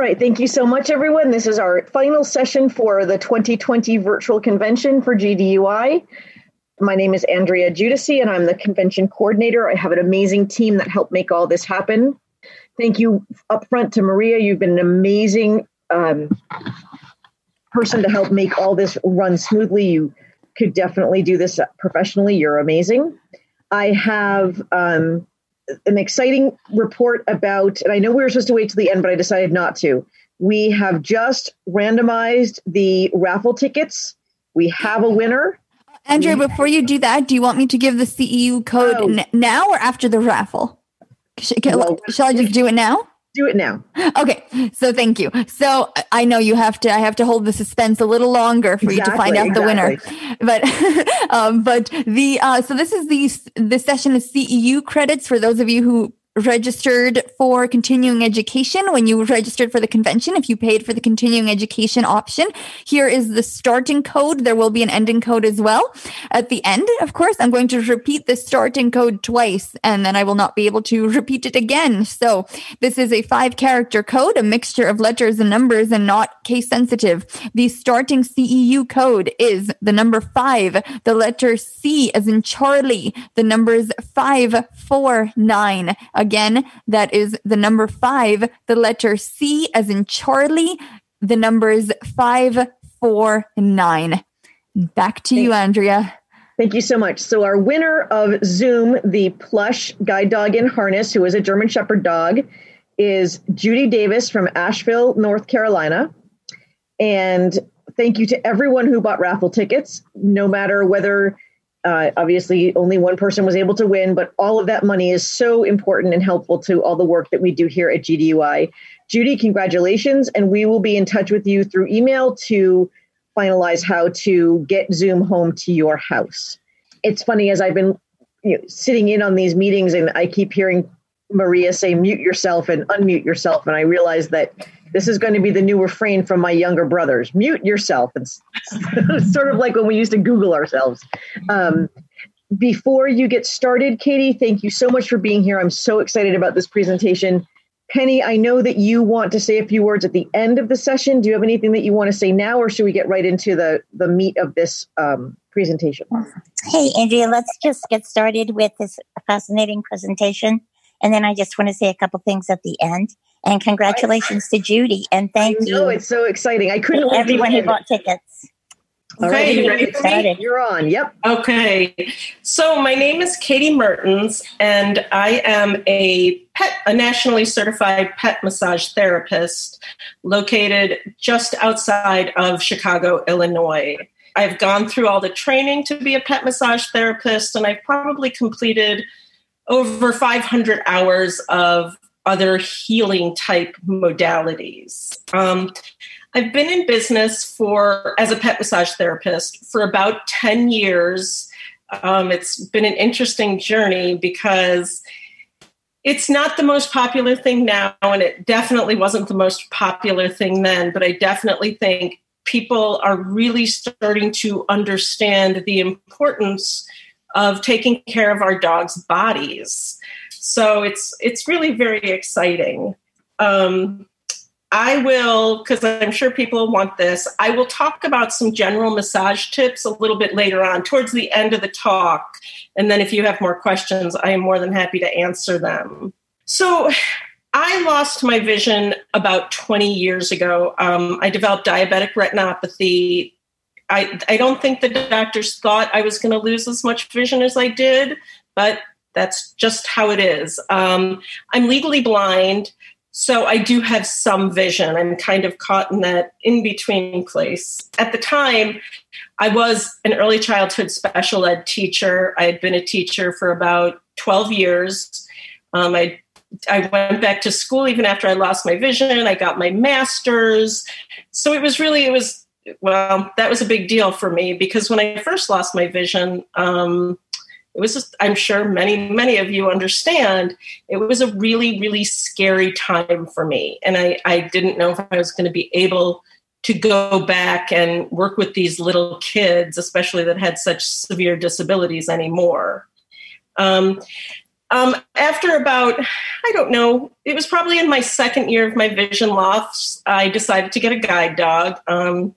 All right, thank you so much, everyone. This is our final session for the 2020 virtual convention for GDUI. My name is Andrea Giudici, and I'm the convention coordinator. I have an amazing team that helped make all this happen. Thank you up front to Maria. You've been an amazing um, person to help make all this run smoothly. You could definitely do this professionally. You're amazing. I have um, an exciting report about, and I know we were supposed to wait till the end, but I decided not to. We have just randomized the raffle tickets. We have a winner. Andrea, before you do that, do you want me to give the CEU code Oh. n- now or after the raffle? Sh- Well- shall I just do it now? Do it now. Okay, so thank you. So I know you have to. I have to hold the suspense a little longer for you to find Exactly, out the winner. But um, but the uh, so this is the the session of CEU credits for those of you who registered for continuing education. When you registered for the convention if you paid for the continuing education option here is the starting code. There will be an ending code as well. At the end of course i'm going to repeat the starting code twice and then i will not be able to repeat it again. So this is a five character code a mixture of letters and numbers and not case sensitive. The starting ceu code is the number five the letter c as in charlie the numbers five four nine again that is the number five the letter c as in charlie the numbers five four nine back to you andrea Thank you so much. So, our winner of Zoom, the plush guide dog in harness, who is a German Shepherd dog, is Judy Davis from Asheville, North Carolina. And thank you to everyone who bought raffle tickets, no matter whether, uh, obviously, only one person was able to win, but all of that money is so important and helpful to all the work that we do here at GDUI. Judy, congratulations. And we will be in touch with you through email to finalize how to get Zoom home to your house. It's funny as I've been you know, sitting in on these meetings and I keep hearing Maria say mute yourself and unmute yourself and I realize that this is going to be the new refrain from my younger brothers. Mute yourself. It's, sort of like when we used to google ourselves. Um, before you get started katie thank you so much for being here. I'm so excited about this presentation. Penny i know that you want to say a few words at the end of the session. Do you have anything that you want to say now or should we get right into the the meat of this um, presentation? Hey, Andrea, let's just get started with this fascinating presentation. And then I just want to say a couple things at the end. And congratulations to Judy. And thank I know you it's so exciting i couldn't wait to everyone who bought tickets. All Okay, right, ready for me? you're on yep Okay, so my name is Katie Mertens, and I am a pet, a nationally certified pet massage therapist located just outside of Chicago, Illinois. I've gone through all the training to be a pet massage therapist, and I've probably completed over 500 hours of other healing type modalities. Um, I've been in business for as a pet massage therapist for about 10 years. Um, it's been an interesting journey because it's not the most popular thing now, and it definitely wasn't the most popular thing then, but I definitely think people are really starting to understand the importance of taking care of our dogs' bodies. So it's it's really very exciting. Um, I will, because I'm sure people want this, I will talk about some general massage tips a little bit later on, towards the end of the talk. And then if you have more questions, I am more than happy to answer them. So I lost my vision about 20 years ago. Um, I developed diabetic retinopathy. I, I don't think the doctors thought I was going to lose as much vision as I did, but that's just how it is. Um, I'm legally blind. So I do have some vision. I'm kind of caught in that in between place. At the time, I was an early childhood special ed teacher. I had been a teacher for about 12 years. Um, I I went back to school even after I lost my vision. I got my master's. So it was really, it was, well, that was a big deal for me because when I first lost my vision, um, it was just, I'm sure many, many of you understand, it was a really, really scary time for me. And I, I didn't know if I was going to be able to go back and work with these little kids, especially that had such severe disabilities anymore. Um, um, after about, I don't know, it was probably in my second year of my vision loss, I decided to get a guide dog. Um,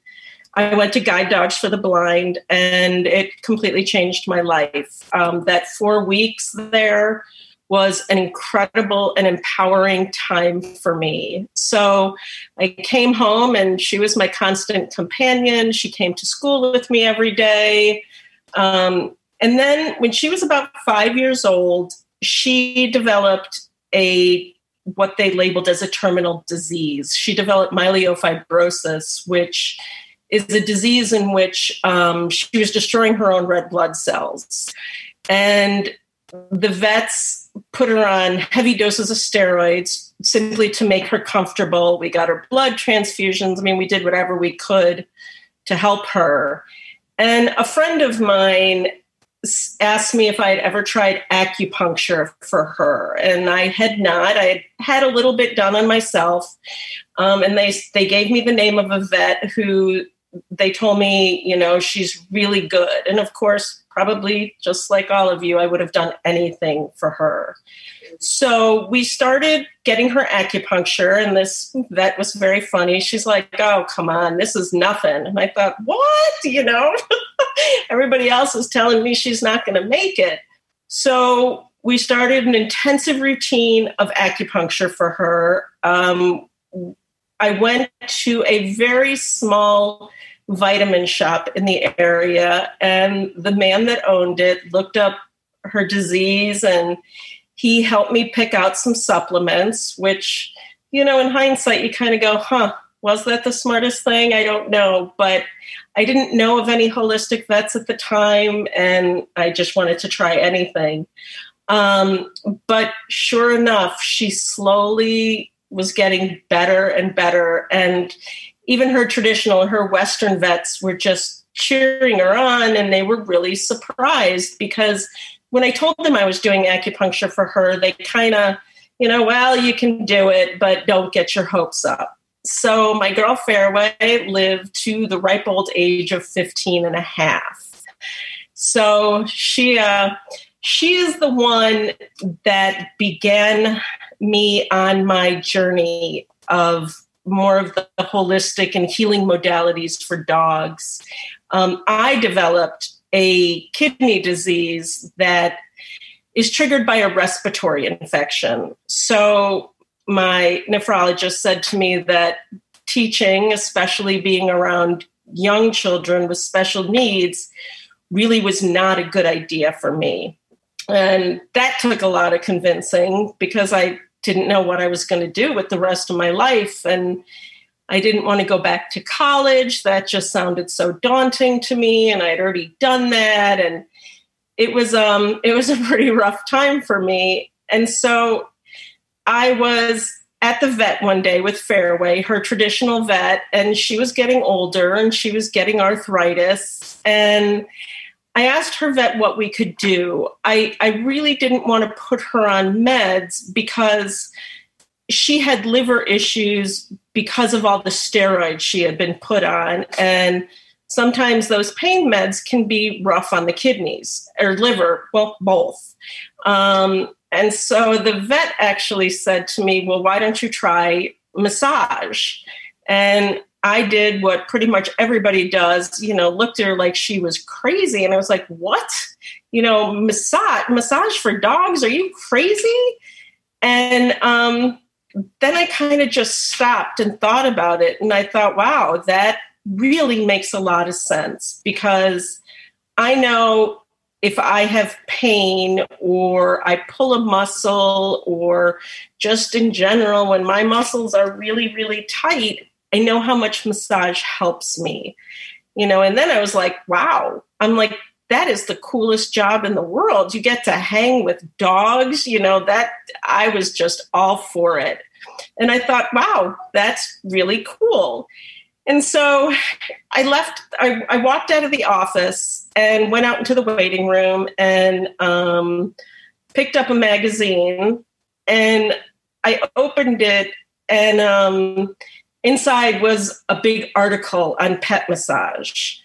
I went to Guide Dogs for the Blind, and it completely changed my life. Um, that four weeks there was an incredible and empowering time for me. So I came home, and she was my constant companion. She came to school with me every day. Um, and then when she was about five years old, she developed a what they labeled as a terminal disease. She developed myelofibrosis, which is a disease in which um, she was destroying her own red blood cells. And the vets put her on heavy doses of steroids simply to make her comfortable. We got her blood transfusions. I mean, we did whatever we could to help her. And a friend of mine asked me if I had ever tried acupuncture for her, and I had not. I had had a little bit done on myself, um, and they they gave me the name of a vet who they told me, you know, she's really good. And of course, probably just like all of you, I would have done anything for her. So we started getting her acupuncture, and this vet was very funny. She's like, Oh, come on, this is nothing. And I thought, What? You know, everybody else is telling me she's not going to make it. So we started an intensive routine of acupuncture for her. Um, I went to a very small vitamin shop in the area, and the man that owned it looked up her disease and he helped me pick out some supplements, which, you know, in hindsight, you kind of go, huh, was that the smartest thing? I don't know. But I didn't know of any holistic vets at the time, and I just wanted to try anything. Um, but sure enough, she slowly was getting better and better. And even her traditional, her Western vets were just cheering her on, and they were really surprised because when I told them I was doing acupuncture for her, they kind of, you know, well, you can do it, but don't get your hopes up. So my girl Fairway lived to the ripe old age of 15 and a half. So she uh, she is the one that began me on my journey of more of the holistic and healing modalities for dogs. Um, I developed a kidney disease that is triggered by a respiratory infection. So, my nephrologist said to me that teaching, especially being around young children with special needs, really was not a good idea for me. And that took a lot of convincing because I didn't know what I was going to do with the rest of my life. And I didn't want to go back to college. That just sounded so daunting to me. And I'd already done that. And it was um it was a pretty rough time for me. And so I was at the vet one day with Fairway, her traditional vet, and she was getting older and she was getting arthritis. And I asked her vet what we could do. I, I really didn't want to put her on meds because she had liver issues because of all the steroids she had been put on. And sometimes those pain meds can be rough on the kidneys or liver, well, both. Um, and so the vet actually said to me, Well, why don't you try massage? And I did what pretty much everybody does, you know, looked at her like she was crazy. And I was like, what? You know, massage, massage for dogs? Are you crazy? And um, then I kind of just stopped and thought about it. And I thought, wow, that really makes a lot of sense because I know if I have pain or I pull a muscle or just in general, when my muscles are really, really tight, I know how much massage helps me. You know, and then I was like, wow, I'm like, that is the coolest job in the world. You get to hang with dogs, you know, that I was just all for it. And I thought, wow, that's really cool. And so I left, I, I walked out of the office and went out into the waiting room and um, picked up a magazine and I opened it and um, inside was a big article on pet massage.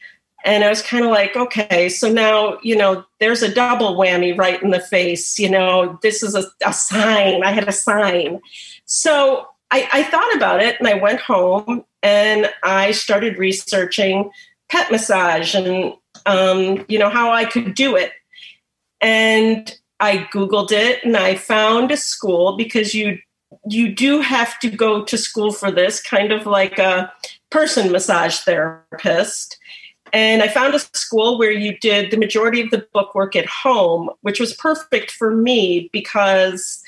And I was kind of like, okay, so now, you know, there's a double whammy right in the face. You know, this is a, a sign. I had a sign. So I, I thought about it and I went home and I started researching pet massage and, um, you know, how I could do it. And I Googled it and I found a school because you you do have to go to school for this, kind of like a person massage therapist. And I found a school where you did the majority of the book work at home, which was perfect for me because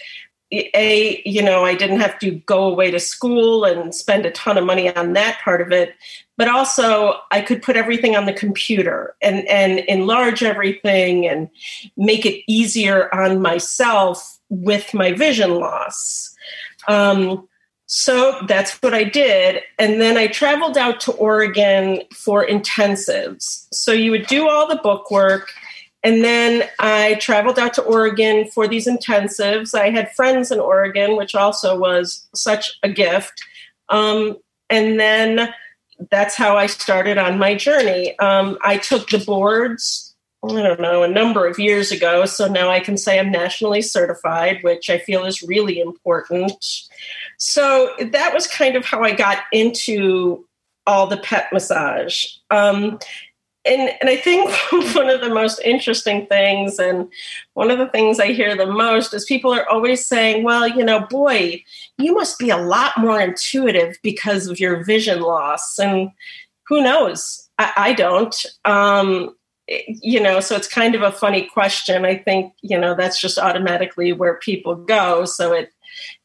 a you know i didn't have to go away to school and spend a ton of money on that part of it but also i could put everything on the computer and and enlarge everything and make it easier on myself with my vision loss um, so that's what I did. And then I traveled out to Oregon for intensives. So you would do all the book work. And then I traveled out to Oregon for these intensives. I had friends in Oregon, which also was such a gift. Um, and then that's how I started on my journey. Um, I took the boards, I don't know, a number of years ago. So now I can say I'm nationally certified, which I feel is really important. So that was kind of how I got into all the pet massage. Um, and, and I think one of the most interesting things, and one of the things I hear the most, is people are always saying, well, you know, boy, you must be a lot more intuitive because of your vision loss. And who knows? I, I don't. Um, you know, so it's kind of a funny question. I think, you know, that's just automatically where people go. So it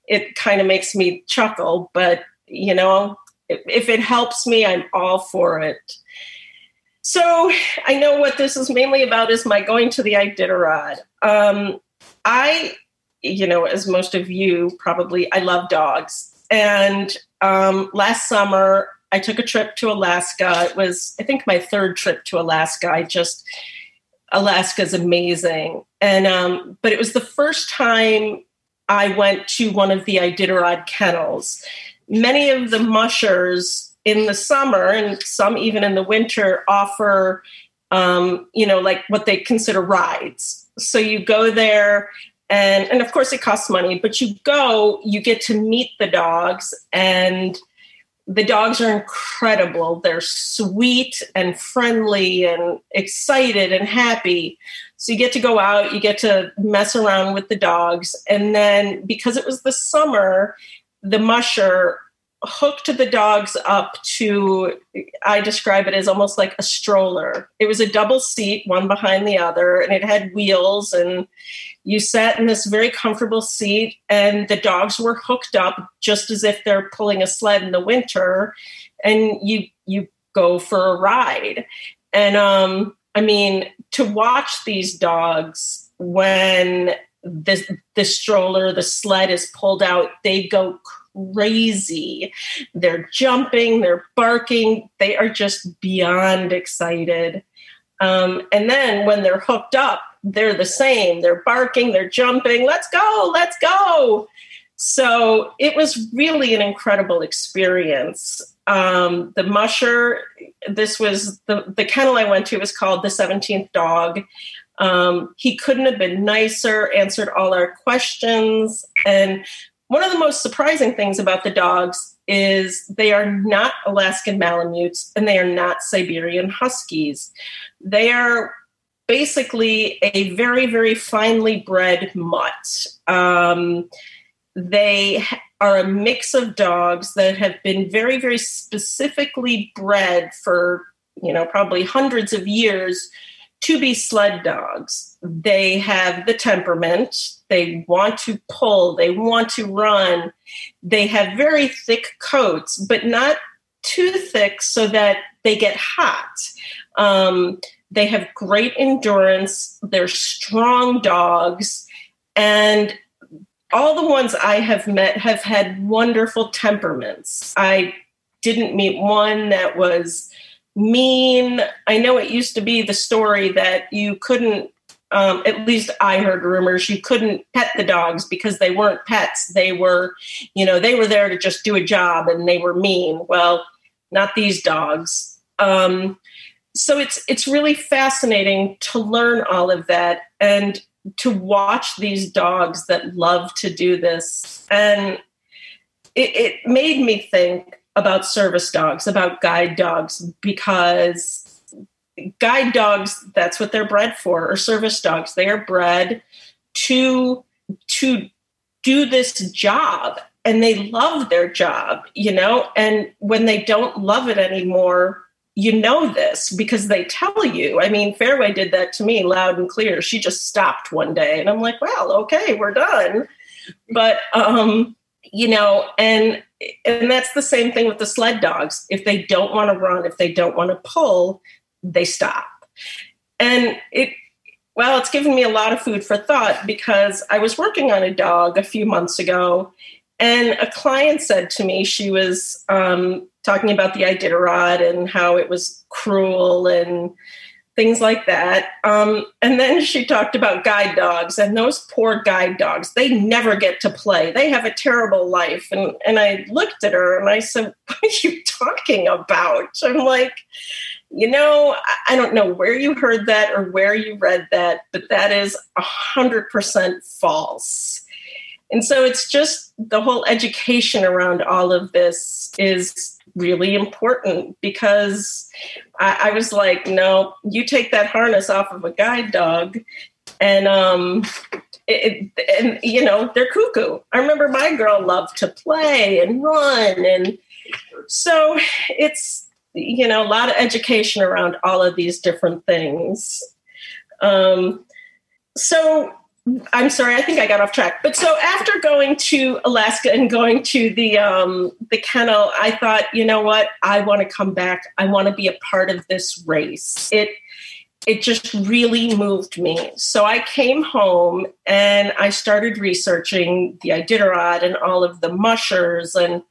it kind of makes me chuckle. But, you know, if, it helps me, I'm all for it. So I know what this is mainly about is my going to the Iditarod. Um, I, you know, as most of you probably, I love dogs. And um, last summer, I took a trip to Alaska. It was, I think, my third trip to Alaska. I just, Alaska is amazing. And, um, but it was the first time I went to one of the Iditarod kennels. Many of the mushers in the summer and some even in the winter offer, um, you know, like what they consider rides. So you go there and and of course it costs money, but you go, you get to meet the dogs and the dogs are incredible. They're sweet and friendly and excited and happy. So you get to go out, you get to mess around with the dogs. And then because it was the summer, the musher hooked the dogs up to, I describe it as almost like a stroller. It was a double seat, one behind the other, and it had wheels. And you sat in this very comfortable seat, and the dogs were hooked up just as if they're pulling a sled in the winter. And you, you go for a ride. And um, I mean, to watch these dogs when the, the stroller, the sled is pulled out, they go crazy. They're jumping, they're barking, they are just beyond excited. Um, and then when they're hooked up, they're the same. They're barking, they're jumping, let's go, let's go. So it was really an incredible experience. Um, the musher, this was the, the kennel I went to was called the 17th Dog. Um, he couldn't have been nicer, answered all our questions. And one of the most surprising things about the dogs is they are not Alaskan Malamutes and they are not Siberian Huskies. They are basically a very, very finely bred mutt. Um, they are a mix of dogs that have been very, very specifically bred for, you know, probably hundreds of years to be sled dogs. They have the temperament, they want to pull, they want to run. They have very thick coats, but not too thick so that they get hot. Um, they have great endurance, they're strong dogs, and all the ones I have met have had wonderful temperaments. I didn't meet one that was mean. I know it used to be the story that you couldn't, um, at least I heard rumors, you couldn't pet the dogs because they weren't pets. They were, you know, they were there to just do a job and they were mean. Well, not these dogs. Um, so it's it's really fascinating to learn all of that and to watch these dogs that love to do this and it, it made me think about service dogs about guide dogs because guide dogs that's what they're bred for or service dogs. They are bred to to do this job and they love their job you know? And when they don't love it anymore you know this because they tell you. I mean fairway did that to me loud and clear. She just stopped one day and i'm like well okay we're done. But um you know and and that's the same thing with the sled dogs. If they don't want to run if they don't want to pull they stop. And it, well, it's given me a lot of food for thought because I was working on a dog a few months ago, and a client said to me she was um, talking about the Iditarod and how it was cruel and things like that. Um, and then she talked about guide dogs and those poor guide dogs. They never get to play. They have a terrible life. And and I looked at her and I said, "What are you talking about?" I'm like, you know, I don't know where you heard that or where you read that, but that is 100% false. And so it's just the whole education around all of this is really important because I, I was like, no, you take that harness off of a guide dog and um it, and you know they're cuckoo i remember my girl loved to play and run and so it's you know, a lot of education around all of these different things. Um, so I'm sorry, I think I got off track. But so after going to Alaska and going to the um, the kennel, I thought, you know what, I want to come back. I want to be a part of this race. It it just really moved me. So I came home and I started researching the Iditarod and all of the mushers and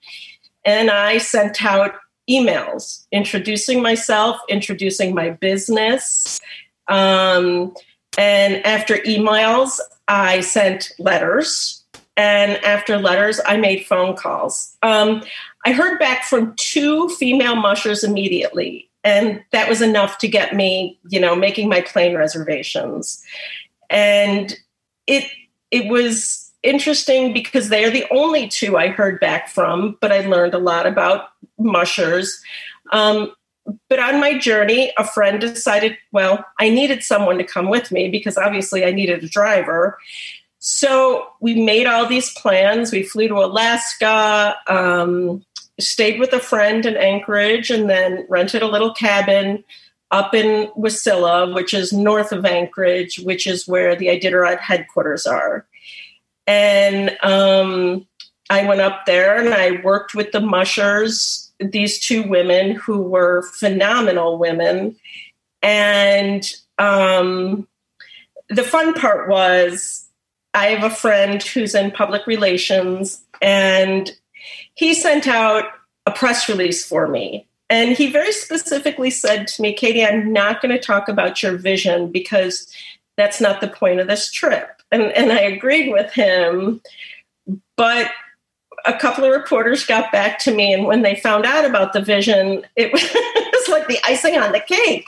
and I sent out emails introducing myself, introducing my business. Um, and after emails, I sent letters. And after letters, I made phone calls. Um, I heard back from two female mushers immediately, and that was enough to get me, you know, making my plane reservations. And it it was interesting because they are the only two I heard back from, but I learned a lot about mushers. Um, but on my journey, a friend decided, well, I needed someone to come with me because obviously I needed a driver. So we made all these plans. We flew to Alaska, um, stayed with a friend in Anchorage, and then rented a little cabin up in Wasilla, which is north of Anchorage, which is where the Iditarod headquarters are. And um, I went up there and I worked with the mushers, these two women who were phenomenal women. And um, the fun part was I have a friend who's in public relations, and he sent out a press release for me. And he very specifically said to me, Katie, I'm not going to talk about your vision because that's not the point of this trip. And, and I agreed with him. But a couple of reporters got back to me, and when they found out about the vision, it was like the icing on the cake.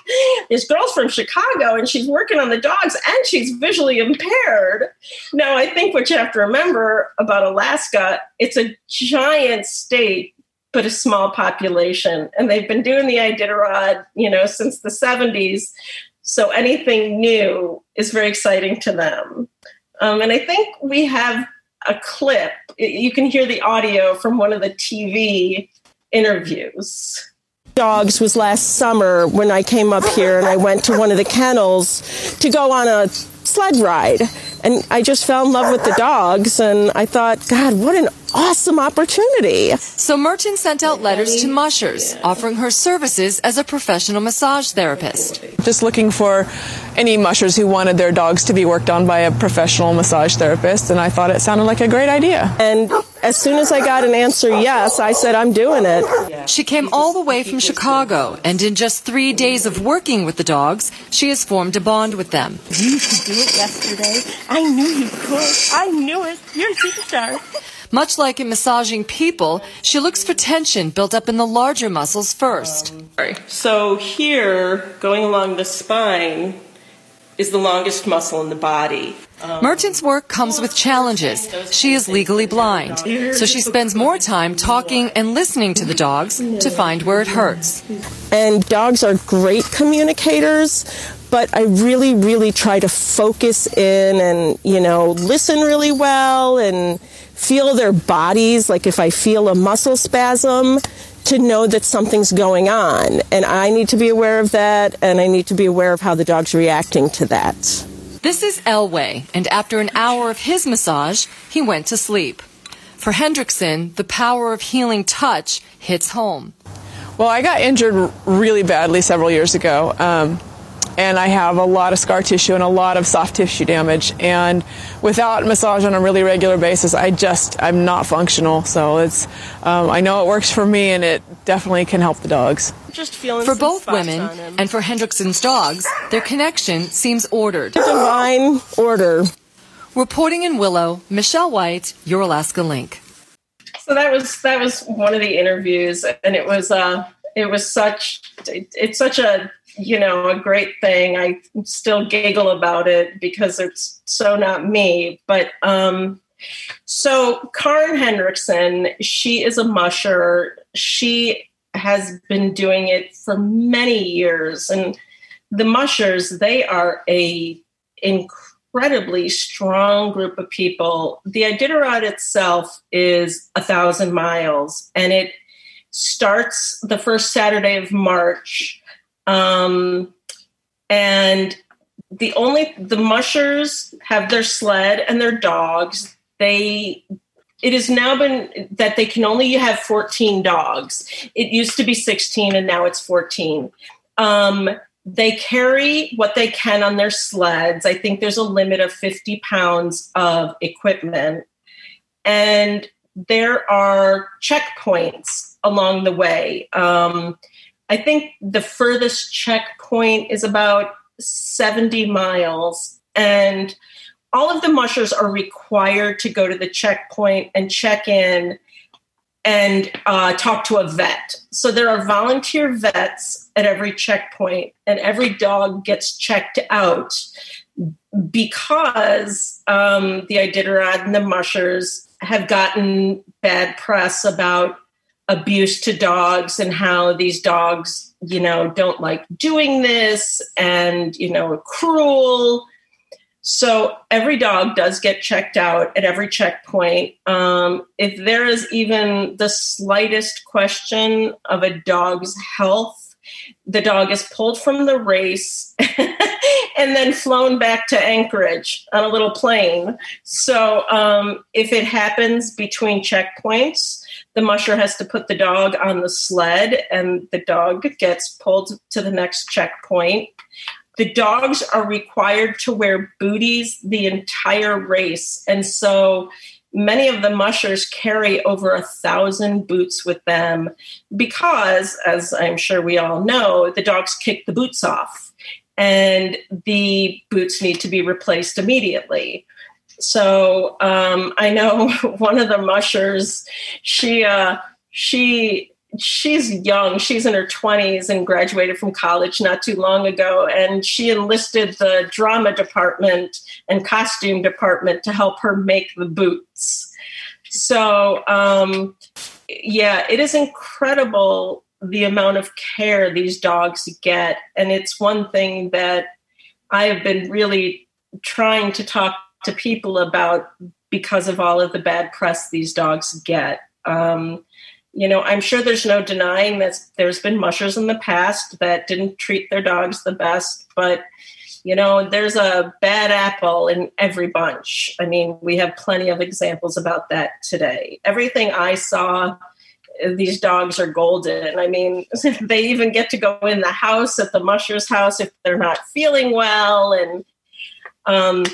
This girl's from Chicago, and she's working on the dogs, and she's visually impaired. Now, I think what you have to remember about Alaska, it's a giant state but a small population, and they've been doing the Iditarod, you know, since the 70s. So anything new is very exciting to them. Um, and I think we have a clip. You can hear the audio from one of the TV interviews. Dogs was last summer when I came up here and I went to one of the kennels to go on a sled ride. And I just fell in love with the dogs and I thought, God, what an awesome opportunity. So Merton sent out letters to mushers offering her services as a professional massage therapist. Just looking for any mushers who wanted their dogs to be worked on by a professional massage therapist, and I thought it sounded like a great idea. And as soon as I got an answer yes, I said, I'm doing it. She came all the way from Chicago, and in just three days of working with the dogs, she has formed a bond with them. You could do it yesterday. I knew you could. I knew it. You're a superstar. Much like in massaging people, she looks for tension built up in the larger muscles first. So here, going along the spine, is the longest muscle in the body. Merton's work comes with challenges. She is legally blind, so she spends more time talking and listening to the dogs to find where it hurts. And dogs are great communicators, but I really, really try to focus in and, you know, listen really well and feel their bodies. Like if I feel a muscle spasm, to know that something's going on. And I need to be aware of that, and I need to be aware of how the dog's reacting to that. This is Elway, and after an hour of his massage, he went to sleep. For Hendrickson, the power of healing touch hits home. Well, I got injured really badly several years ago. Um, and I have a lot of scar tissue and a lot of soft tissue damage. And without massage on a really regular basis, I just I'm not functional. So it's um, I know it works for me, and it definitely can help the dogs. Just feeling For both women and for Hendrickson's dogs, their connection seems ordered. Divine order. Reporting in Willow, Michelle White, Your Alaska Link. So that was that was one of the interviews, and it was uh it was such it, it's such a you know a great thing. I still giggle about it because it's so not me. But um, so Karin Hendrickson, she is a musher. She has been doing it for many years, and the mushers they are a incredibly strong group of people. The Iditarod itself is a thousand miles, and it starts the first Saturday of March. Um, and the only the mushers have their sled and their dogs. They it has now been that they can only have 14 dogs. It used to be 16 and now it's 14. Um, they carry what they can on their sleds. I think there's a limit of 50 pounds of equipment. And there are checkpoints along the way. Um, I think the furthest checkpoint is about 70 miles. And all of the mushers are required to go to the checkpoint and check in and uh, talk to a vet. So there are volunteer vets at every checkpoint, and every dog gets checked out because um, the Iditarod and the mushers have gotten bad press about abuse to dogs and how these dogs, you know, don't like doing this and, you know, are cruel. So every dog does get checked out at every checkpoint. Um, if there is even the slightest question of a dog's health, the dog is pulled from the race and then flown back to Anchorage on a little plane. So um, if it happens between checkpoints, the musher has to put the dog on the sled and the dog gets pulled to the next checkpoint. The dogs are required to wear booties the entire race. And so many of the mushers carry over a thousand boots with them because, as I'm sure we all know, the dogs kick the boots off and the boots need to be replaced immediately. So um, I know one of the mushers, she uh, she she's young. She's in her twenties and graduated from college not too long ago, and she enlisted the drama department and costume department to help her make the boots. So um, yeah, it is incredible the amount of care these dogs get, and it's one thing that I have been really trying to talk to people about because of all of the bad press these dogs get. Um, you know, I'm sure there's no denying that there's been mushers in the past that didn't treat their dogs the best, but you know, there's a bad apple in every bunch. I mean, we have plenty of examples about that today. Everything I saw, these dogs are golden. I mean, they even get to go in the house at the musher's house if they're not feeling well. And um,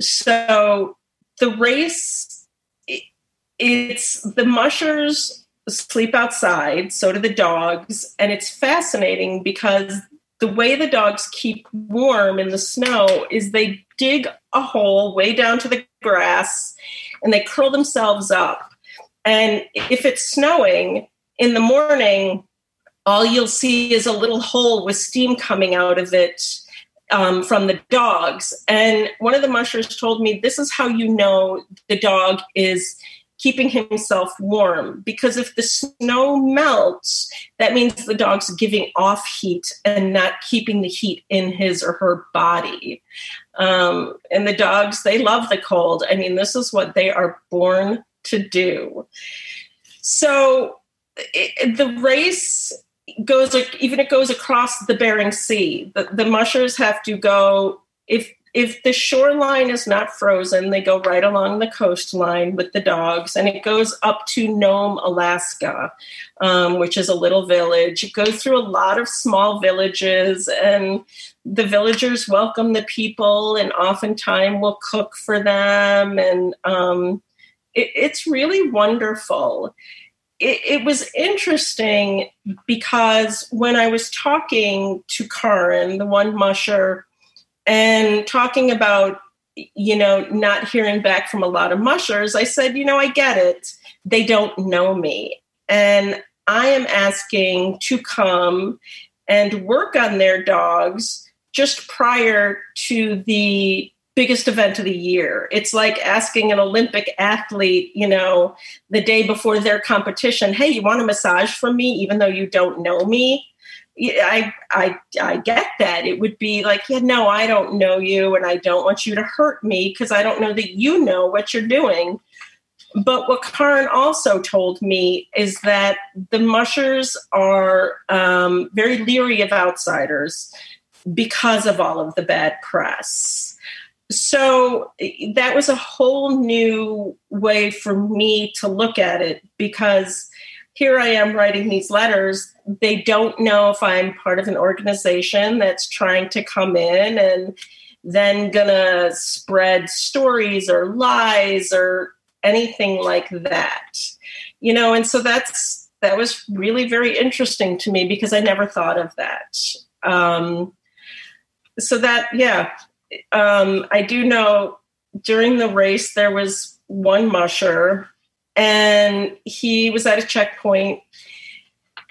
so the race, it's the mushers sleep outside, so do the dogs. And it's fascinating because the way the dogs keep warm in the snow is they dig a hole way down to the grass and they curl themselves up. And if it's snowing in the morning, all you'll see is a little hole with steam coming out of it um, from the dogs. And one of the mushers told me this is how you know the dog is keeping himself warm because if the snow melts, that means the dog's giving off heat and not keeping the heat in his or her body. Um, and the dogs, they love the cold. I mean, this is what they are born to do. So it, the race goes even it goes across the Bering Sea. The, the mushers have to go if if the shoreline is not frozen, they go right along the coastline with the dogs, and it goes up to Nome, Alaska, um, which is a little village. It goes through a lot of small villages, and the villagers welcome the people, and oftentimes will cook for them, and um, it, it's really wonderful it, it, was interesting because when I was talking to Karin, the one musher, and talking about, you know, not hearing back from a lot of mushers, I said, you know, I get it. They don't know me. And I am asking to come and work on their dogs just prior to the biggest event of the year. It's like asking an Olympic athlete, you know, the day before their competition, "Hey, you want a massage from me even though you don't know me?" I I I get that. It would be like, "Yeah, no, I don't know you and I don't want you to hurt me because I don't know that you know what you're doing." But what Karin also told me is that the mushers are um, very leery of outsiders because of all of the bad press so that was a whole new way for me to look at it because here I am writing these letters. They don't know if I'm part of an organization that's trying to come in and then gonna spread stories or lies or anything like that. You know, and so that's that was really very interesting to me because I never thought of that. Um, so that yeah um, I do know during the race there was one musher, and he was at a checkpoint,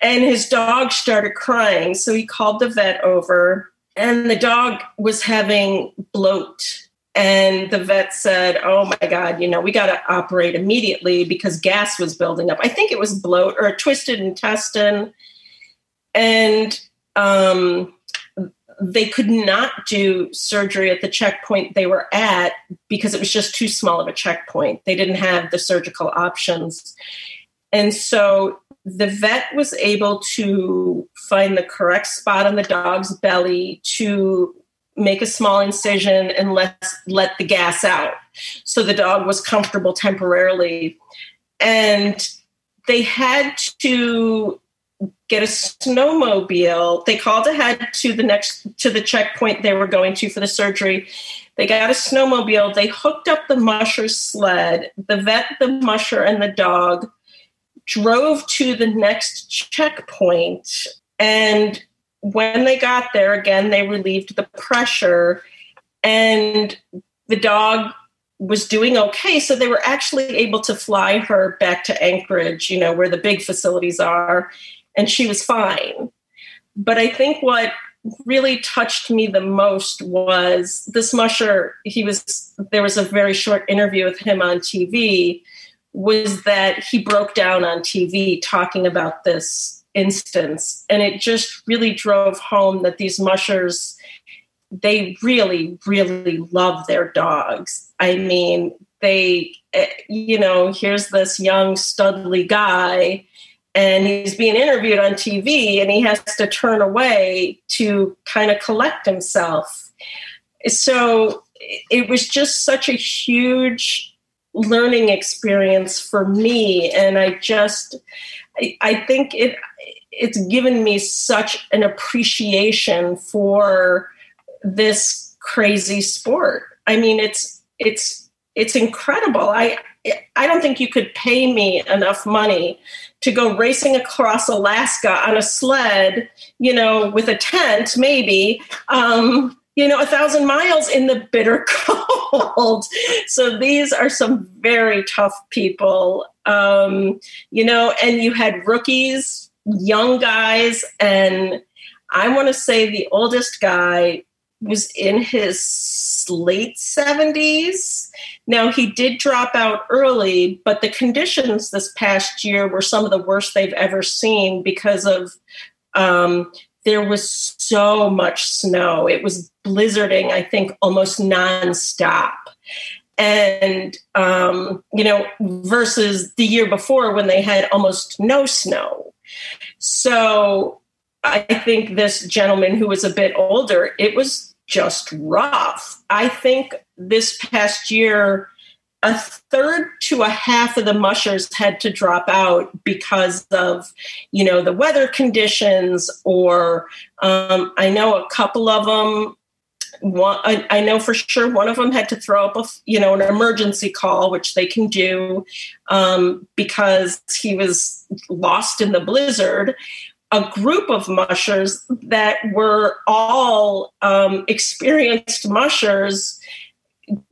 and his dog started crying. So he called the vet over, and the dog was having bloat. And the vet said, Oh my God, you know, we got to operate immediately because gas was building up. I think it was bloat or a twisted intestine. And um, they could not do surgery at the checkpoint they were at because it was just too small of a checkpoint. They didn't have the surgical options. And so the vet was able to find the correct spot on the dog's belly to make a small incision and let let the gas out so the dog was comfortable temporarily and they had to get a snowmobile. They called ahead to the next to the checkpoint they were going to for the surgery. They got a snowmobile. They hooked up the musher sled. The vet, the musher, and the dog drove to the next checkpoint. And when they got there, again, they relieved the pressure, and the dog was doing okay. So they were actually able to fly her back to Anchorage, you know, where the big facilities are and she was fine. But I think what really touched me the most was this musher he was there was a very short interview with him on TV was that he broke down on TV talking about this instance. And it just really drove home that these mushers they really really love their dogs. I mean they eh, you know here's this young studly guy and he's being interviewed on TV and he has to turn away to kind of collect himself. So it was just such a huge learning experience for me and I just I, think it it's given me such an appreciation for this crazy sport. I mean it's it's it's incredible. I I don't think you could pay me enough money to go racing across Alaska on a sled, you know, with a tent, maybe, um, you know, a thousand miles in the bitter cold. so these are some very tough people. Um, you know, and you had rookies, young guys, and I want to say the oldest guy was in his late 70s. Now, he did drop out early, but the conditions this past year were some of the worst they've ever seen because of um, there was so much snow. It was blizzarding, I think, almost nonstop. And, um, you know, versus the year before when they had almost no snow. So I think this gentleman who was a bit older, it was just rough. I think this past year, a third to a half of the mushers had to drop out because of you know the weather conditions or um, i know a couple of them one, I, I, know for sure one of them had to throw up a you know an emergency call which they can do um, because he was lost in the blizzard a group of mushers that were all um, experienced mushers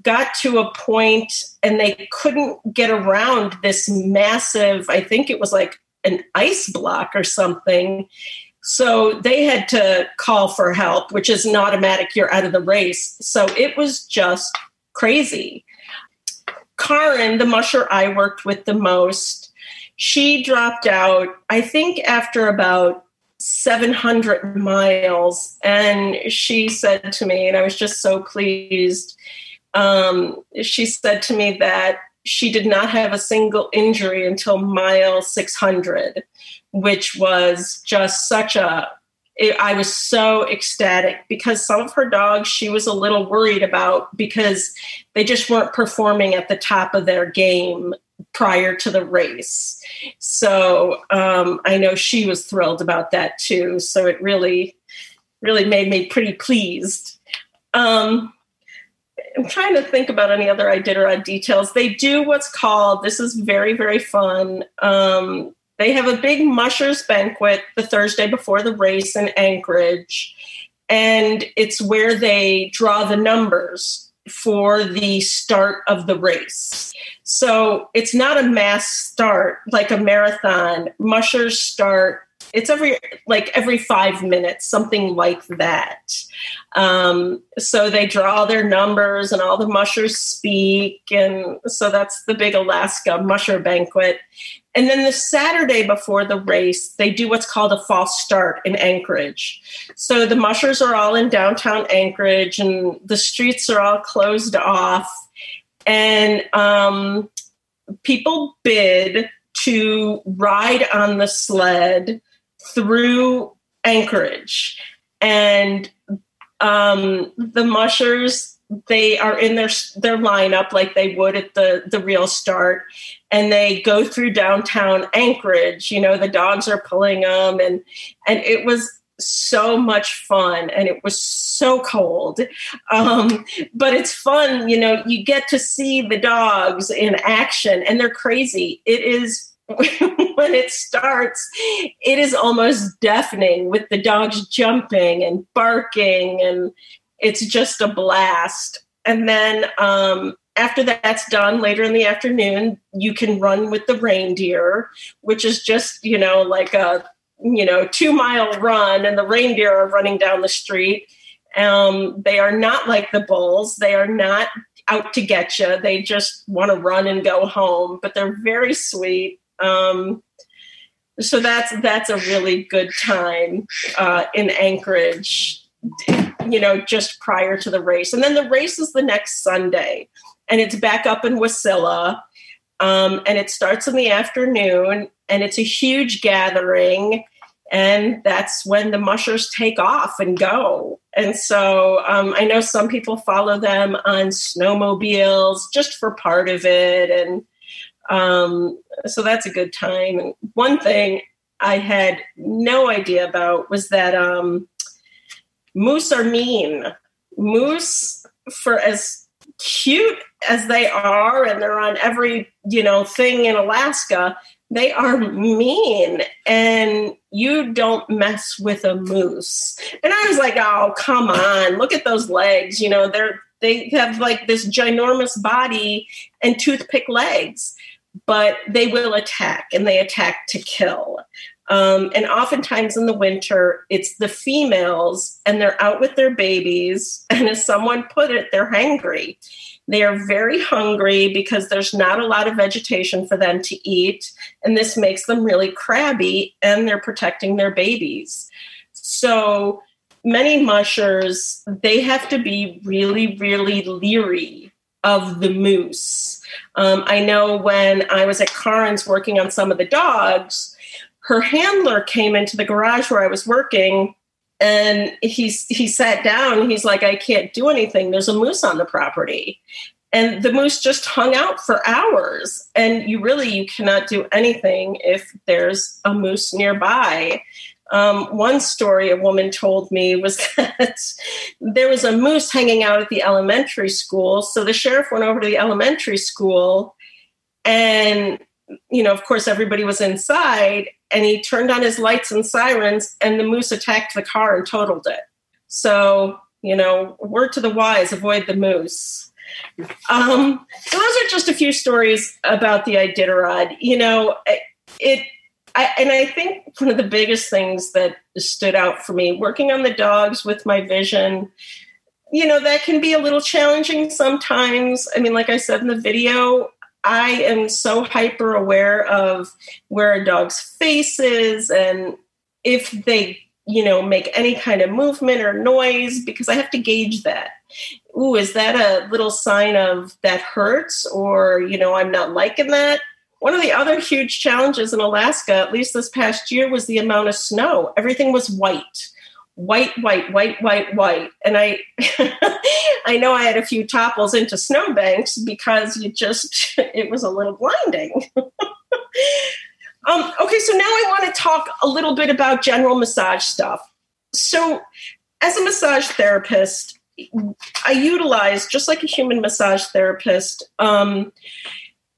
got to a point and they couldn't get around this massive i think it was like an ice block or something. So they had to call for help which is an automatic you're out of the race. So it was just crazy. Karin, the musher I worked with the most, she dropped out, I think, after about 700 miles. And she said to me, and I was just so pleased, um, she said to me that she did not have a single injury until mile 600, which was just such a I was so ecstatic because some of her dogs she was a little worried about because they just weren't performing at the top of their game prior to the race. So um, I know she was thrilled about that too. So it really, really made me pretty pleased. Um, I'm trying to think about any other Iditarod details. They do what's called, this is very, very fun. Um, they have a big mushers banquet the Thursday before the race in Anchorage. And it's where they draw the numbers for the start of the race. So it's not a mass start like a marathon. Mushers start it's every like every five minutes something like that um, so they draw their numbers and all the mushers speak and so that's the big alaska musher banquet and then the saturday before the race they do what's called a false start in anchorage so the mushers are all in downtown anchorage and the streets are all closed off and um, people bid to ride on the sled through Anchorage. And um, the mushers, they are in their their lineup like they would at the the real start, and they go through downtown Anchorage. You know, the dogs are pulling them, and and it was so much fun and it was so cold um, but it's fun you know you get to see the dogs in action and they're crazy it is when it starts, it is almost deafening with the dogs jumping and barking, and it's just a blast. And then um, after that's done, later in the afternoon, you can run with the reindeer, which is just, you know, like a, you know, two mile run, and the reindeer are running down the street. Um, they are not like the bulls. They are not out to get you. They just want to run and go home, but they're very sweet. Um, so that's that's a really good time uh, in Anchorage. You know, just prior to the race, and then the race is the next Sunday, and it's back up in Wasilla, um, and it starts in the afternoon, and it's a huge gathering and that's when the mushers take off and go. And so um, I know some people follow them on snowmobiles just for part of it, and um, so that's a good time. And one thing I had no idea about was that um, moose are mean. Moose, for as cute as they are, and they're on every you know thing in Alaska, they are mean, and you don't mess with a moose. And I was like, oh come on, look at those legs. You know they're they have like this ginormous body and toothpick legs but they will attack and they attack to kill. Um, and oftentimes in the winter, it's the females and they're out with their babies. And as someone put it, they're hangry. They are very hungry because there's not a lot of vegetation for them to eat. And this makes them really crabby and they're protecting their babies. So many mushers, they have to be really, really leery of the moose. Um, I know when I was at Karin's working on some of the dogs, her handler came into the garage where I was working and he he sat down he's like i can't do anything. There's a moose on the property. And the moose just hung out for hours. And you really you cannot do anything if there's a moose nearby. Um, one story a woman told me was that there was a moose hanging out at the elementary school. So the sheriff went over to the elementary school and you know of course everybody was inside and he turned on his lights and sirens and the moose attacked the car and totaled it. So you know word to the wise avoid the moose. Um, so those are just a few stories about the iditarod. You know it I, and i think one of the biggest things that stood out for me working on the dogs with my vision you know that can be a little challenging sometimes. I mean like i said in the video I am so hyper aware of where a dog's face is and if they, you know, make any kind of movement or noise because I have to gauge that. Ooh, is that a little sign of that hurts or, you know, I'm not liking that? One of the other huge challenges in Alaska, at least this past year, was the amount of snow. Everything was white white, white, white, white, white. And I I know I had a few topples into snowbanks because you just it was a little blinding. um, okay, so now I want to talk a little bit about general massage stuff. So as a massage therapist, I utilize, just like a human massage therapist, um,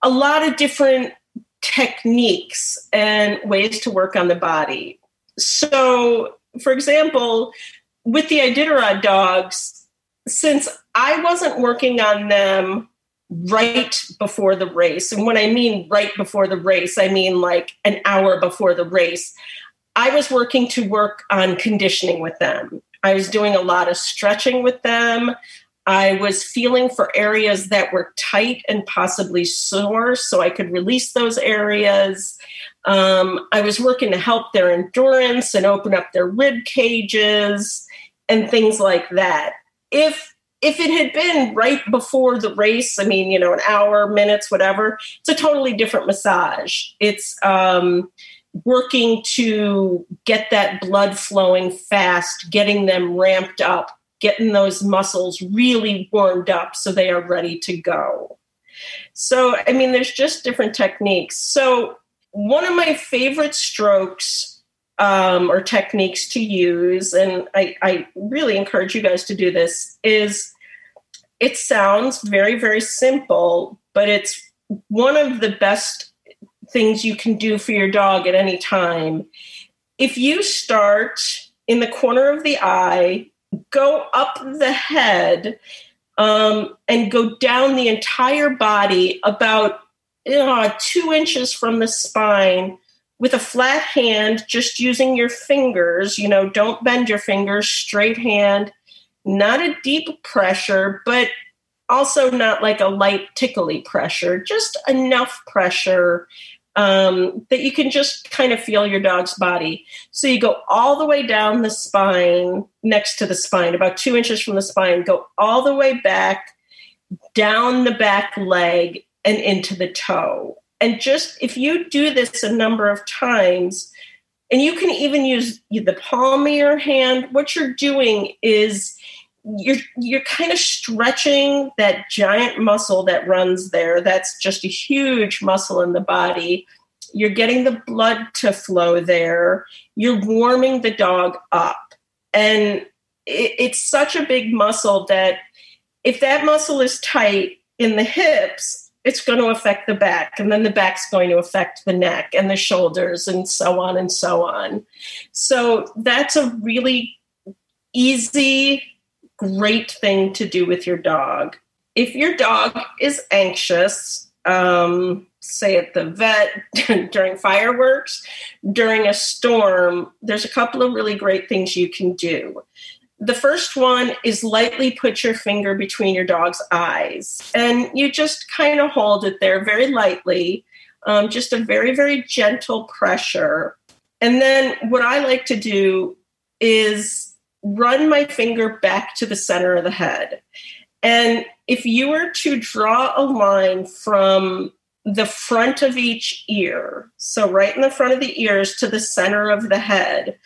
a lot of different techniques and ways to work on the body. So for example, with the Iditarod dogs, since I wasn't working on them right before the race, and when I mean right before the race, I mean like an hour before the race, I was working to work on conditioning with them. I was doing a lot of stretching with them. I was feeling for areas that were tight and possibly sore so I could release those areas. Um, I was working to help their endurance and open up their rib cages and things like that. If if it had been right before the race, I mean, you know, an hour, minutes, whatever, it's a totally different massage. It's um, working to get that blood flowing fast, getting them ramped up, getting those muscles really warmed up so they are ready to go. So, I mean, there's just different techniques. So, one of my favorite strokes um, or techniques to use, and I, I really encourage you guys to do this, is it sounds very, very simple, but it's one of the best things you can do for your dog at any time. If you start in the corner of the eye, go up the head, um, and go down the entire body about uh, two inches from the spine with a flat hand, just using your fingers. You know, don't bend your fingers, straight hand, not a deep pressure, but also not like a light tickly pressure, just enough pressure um, that you can just kind of feel your dog's body. So you go all the way down the spine, next to the spine, about two inches from the spine, go all the way back, down the back leg, and into the toe. And just if you do this a number of times, and you can even use the palm of your hand, what you're doing is you're you're kind of stretching that giant muscle that runs there. That's just a huge muscle in the body. You're getting the blood to flow there. You're warming the dog up. And it, it's such a big muscle that if that muscle is tight in the hips, it's going to affect the back and then the back's going to affect the neck and the shoulders and so on and so on so that's a really easy great thing to do with your dog if your dog is anxious um, say at the vet, during fireworks, during a storm, there's a couple of really great things you can do. The first one is lightly put your finger between your dog's eyes, and you just kind of hold it there very lightly, um, just a very, very gentle pressure. And then what I like to do is run my finger back to the center of the head. And if you were to draw a line from the front of each ear, so right in the front of the ears to the center of the head,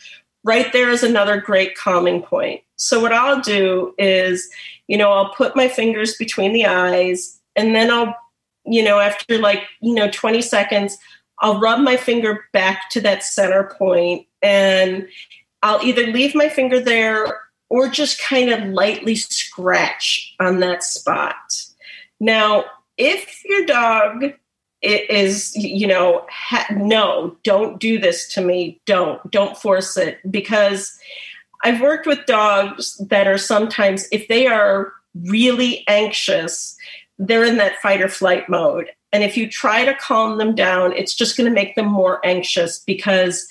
right there is another great calming point. So, what I'll do is, you know, I'll put my fingers between the eyes and then I'll, you know, after like, you know, 20 seconds, I'll rub my finger back to that center point and I'll either leave my finger there or just kind of lightly scratch on that spot. Now, if your dog is, you know, ha- no, don't do this to me. Don't, don't force it because I've worked with dogs that are sometimes, if they are really anxious, they're in that fight or flight mode. And if you try to calm them down, it's just going to make them more anxious because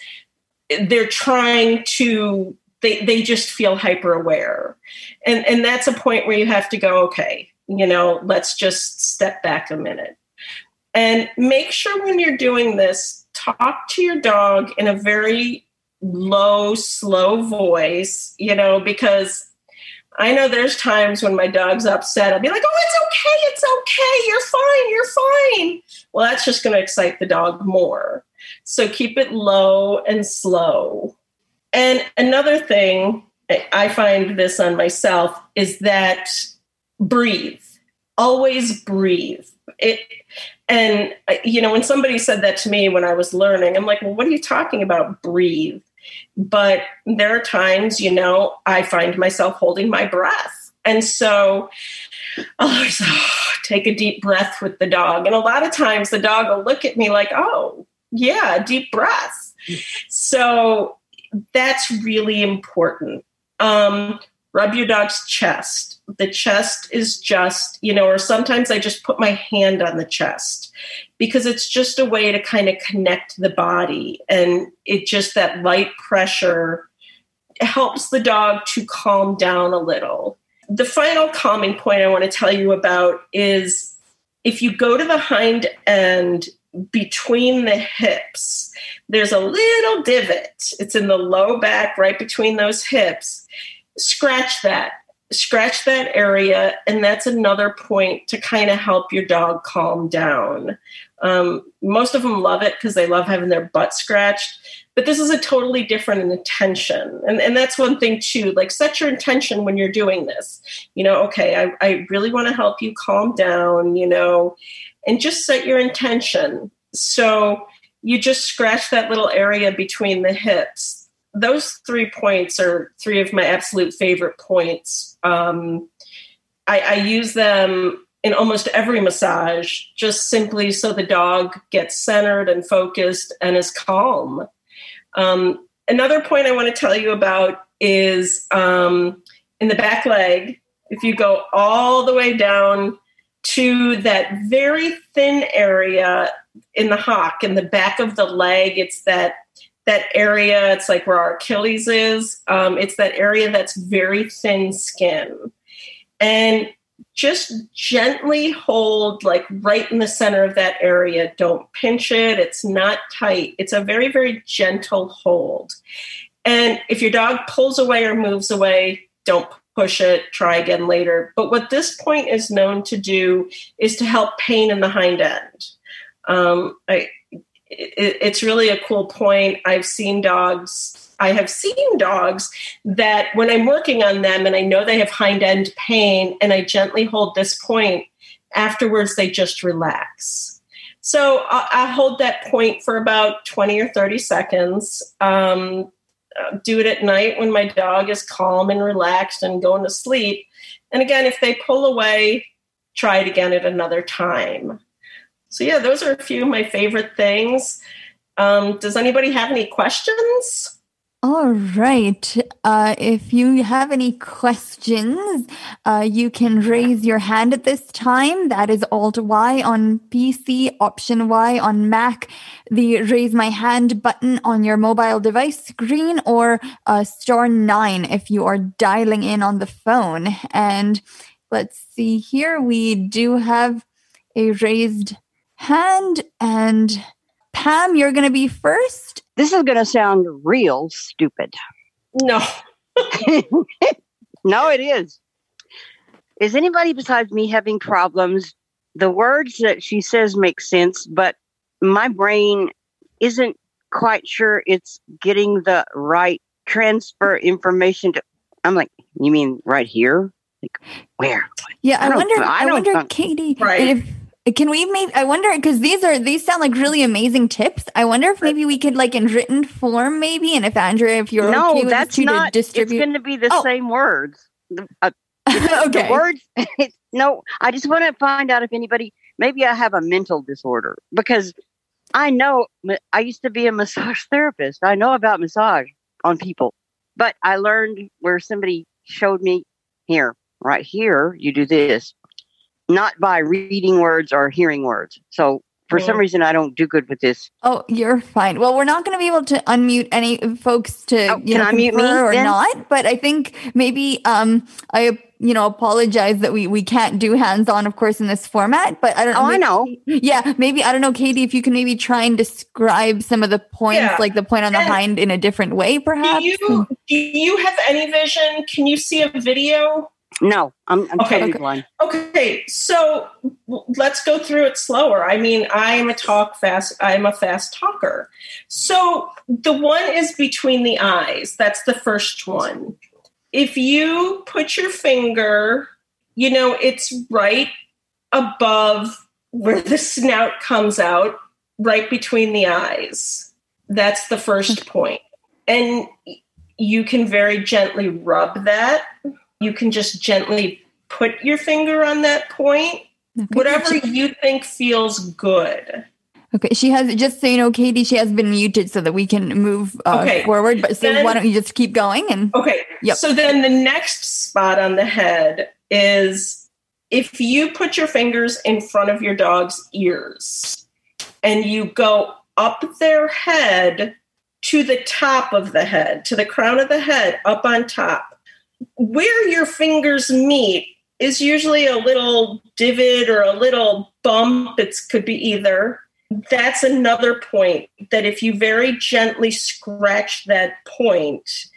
they're trying to they they just feel hyper aware and and that's a point where you have to go okay you know let's just step back a minute and make sure when you're doing this talk to your dog in a very low slow voice you know because I know there's times when my dog's upset, I'll be like, oh, it's okay, it's okay, you're fine, you're fine. Well, that's just going to excite the dog more. So keep it low and slow. And another thing, I find this on myself, is that breathe. Always breathe. It and you know, when somebody said that to me when I was learning, I'm like, well, what are you talking about? Breathe. But there are times, you know, I find myself holding my breath. And so I'll oh, take a deep breath with the dog. And a lot of times the dog will look at me like, oh, yeah, deep breath. So that's really important. Um, rub your dog's chest. The chest is just, you know, or sometimes I just put my hand on the chest because it's just a way to kind of connect the body. And it just that light pressure helps the dog to calm down a little. The final calming point I want to tell you about is if you go to the hind end between the hips, there's a little divot. It's in the low back, right between those hips. Scratch that. Scratch that area, and that's another point to kind of help your dog calm down. Um, most of them love it because they love having their butt scratched, but this is a totally different intention. And, and that's one thing, too. Like, set your intention when you're doing this. You know, okay, I, I really want to help you calm down, you know, and just set your intention. So you just scratch that little area between the hips. Those three points are three of my absolute favorite points. Um, I, I use them in almost every massage, just simply so the dog gets centered and focused and is calm. Um, another point I want to tell you about is um, in the back leg. If you go all the way down to that very thin area in the hock in the back of the leg it's that that area it's like where our achilles is um, it's that area that's very thin skin. And just gently hold like right in the center of that area. Don't pinch it. It's not tight. It's a very very gentle hold. And if your dog pulls away or moves away don't push it, try again later. But what this point is known to do is to help pain in the hind end. Um, I, it, it's really a cool point. I've seen dogs. I have seen dogs that when I'm working on them and I know they have hind end pain and I gently hold this point, afterwards they just relax. So I'll, I'll hold that point for about 20 or 30 seconds. Um, uh, do it at night when my dog is calm and relaxed and going to sleep. And again, if they pull away, try it again at another time. So, yeah, those are a few of my favorite things. Um, does anybody have any questions? All right. Uh, if you have any questions, uh, you can raise your hand at this time. That is Alt Y on PC, Option Y on Mac, the raise my hand button on your mobile device screen, or uh, star nine if you are dialing in on the phone. And let's see here. We do have a raised hand. And Pam, you're going to be first. This is going to sound real stupid. No. no, it is. Is anybody besides me having problems? The words that she says make sense, but my brain isn't quite sure it's getting the right transfer information to. I'm like, you mean right here? Like, where? Yeah, I, I wonder. I I, wonder, Katie, Right. if can we maybe? I wonder because these are these sound like really amazing tips. I wonder if maybe we could like in written form, maybe, and if Andrea, if you're no, okay that's not. to It's going to be the Oh. same words. Uh, okay. the words. no, I just want to find out if anybody. Maybe I have a mental disorder because I know I used to be a massage therapist. I know about massage on people, but I learned where somebody showed me here, right here, you do this, not by reading words or hearing words. So for some Mm. reason, I don't do good with this. Oh, you're fine. Well, we're not going to be able to unmute any folks to Oh, you can know I mute me or then? not. But I think maybe um I you know apologize that we we can't do hands on, of course, in this format. But I don't. Oh, I know. Yeah, maybe I don't know, Katie. If you can maybe try and describe some of the points, Yeah. like the point on the hind, in a different way, Do perhaps. you do you have any vision? Can you see a video? No, I'm, I'm Okay. totally Okay. blind. Okay, so let's go through it slower. I mean, I am a talk fast. I am a fast talker. So the one is between the eyes. That's the first one. If you put your finger, you know, it's right above where the snout comes out, right between the eyes. That's the first point. And you can very gently rub that. You can just gently put your finger on that point. Okay. Whatever you think feels good. Okay, she has just so you know, Katie, she has been muted so that we can move uh, Okay, forward. But so then- why don't you just keep going and Okay. Yep. So then the next spot on the head is if you put your fingers in front of your dog's ears and you go up their head to the top of the head, to the crown of the head, up on top, where your fingers meet is usually a little divot or a little bump. It could be either. That's another point that if you very gently scratch that point,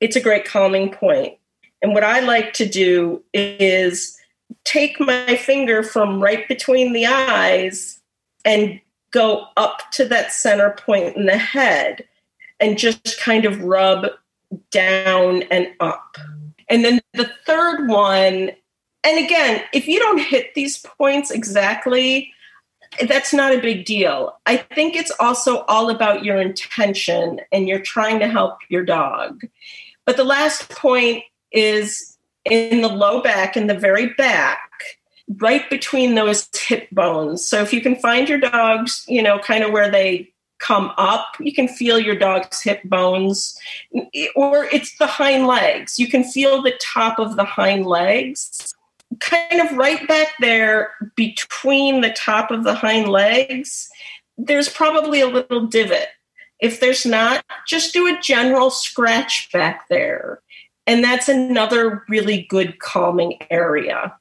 it's a great calming point. And what I like to do is take my finger from right between the eyes and go up to that center point in the head and just kind of rub down and up. And then the third one, and again, if you don't hit these points exactly, that's not a big deal. I think it's also all about your intention and you're trying to help your dog. But the last point is in the low back, in the very back, right between those hip bones. So if you can find your dogs, you know, kind of where they come up, you can feel your dog's hip bones, or it's the hind legs. You can feel the top of the hind legs kind of right back there between the top of the hind legs, there's probably a little divot. If there's not, just do a general scratch back there. And that's another really good calming area.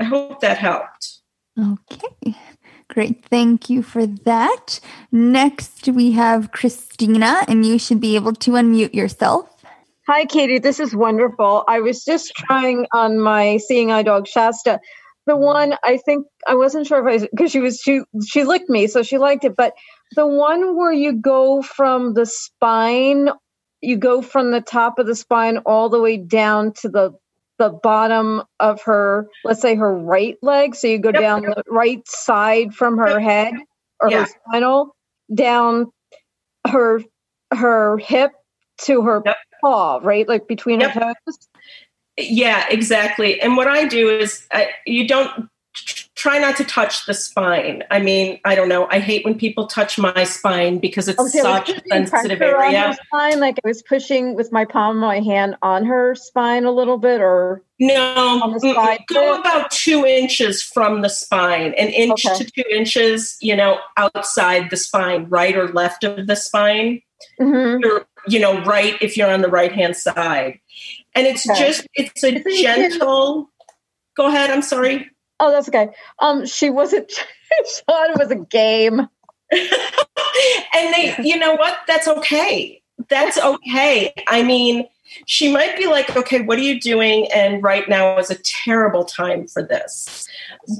I hope that helped. Okay. Great. Thank you for that. Next, we have Christina, and you should be able to unmute yourself. Hi, Katie. This is wonderful. I was just trying on my seeing eye dog Shasta. The one I think I wasn't sure if I because she was she she licked me, so she liked it. But the one where you go from the spine, you go from the top of the spine all the way down to the the bottom of her, let's say her right leg. So you go Yep. down the right side from her head or Yeah. her spinal down her her hip to her Yep. paw, right? Like between Yep. her toes. Yeah, exactly. And what I do is I, you don't try not to touch the spine. I mean, I don't know. I hate when people touch my spine because it's Okay, such a sensitive area. spine, like I was pushing with my palm of my hand on her spine a little bit, or No, the mm-mm. go about two inches from the spine, an inch Okay. to two inches, you know, outside the spine, right or left of the spine. Mhm. Or, you know, right if you're on the right hand side. And it's Okay. just, it's a gentle. Go ahead. I'm sorry. Oh, that's okay. Um, she wasn't. she thought it was a game. and they, you know what? That's okay. That's okay. I mean, she might be like, okay, what are you doing? And right now is a terrible time for this.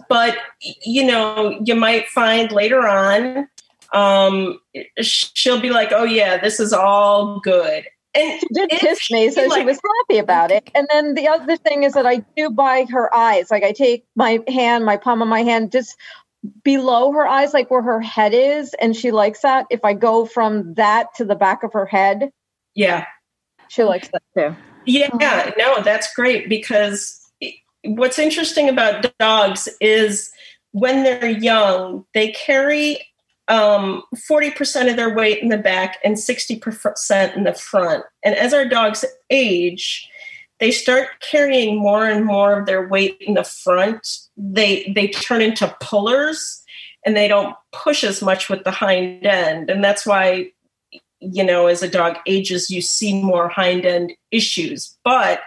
But, you know, you might find later on, um, she'll be like, oh, yeah, this is all good. And She did kiss me, so she, she was happy about it. And then the other thing is that I do by her eyes. Like I take my hand, my palm of my hand, just below her eyes, like where her head is, and she likes that. If I go from that to the back of her head, yeah. she likes that too. Yeah, no, that's great because what's interesting about dogs is when they're young, they carry um, 40% of their weight in the back and 60% in the front. And as our dogs age, they start carrying more and more of their weight in the front. They they turn into pullers and they don't push as much with the hind end. And that's why you know, as a dog ages, you see more hind end issues. But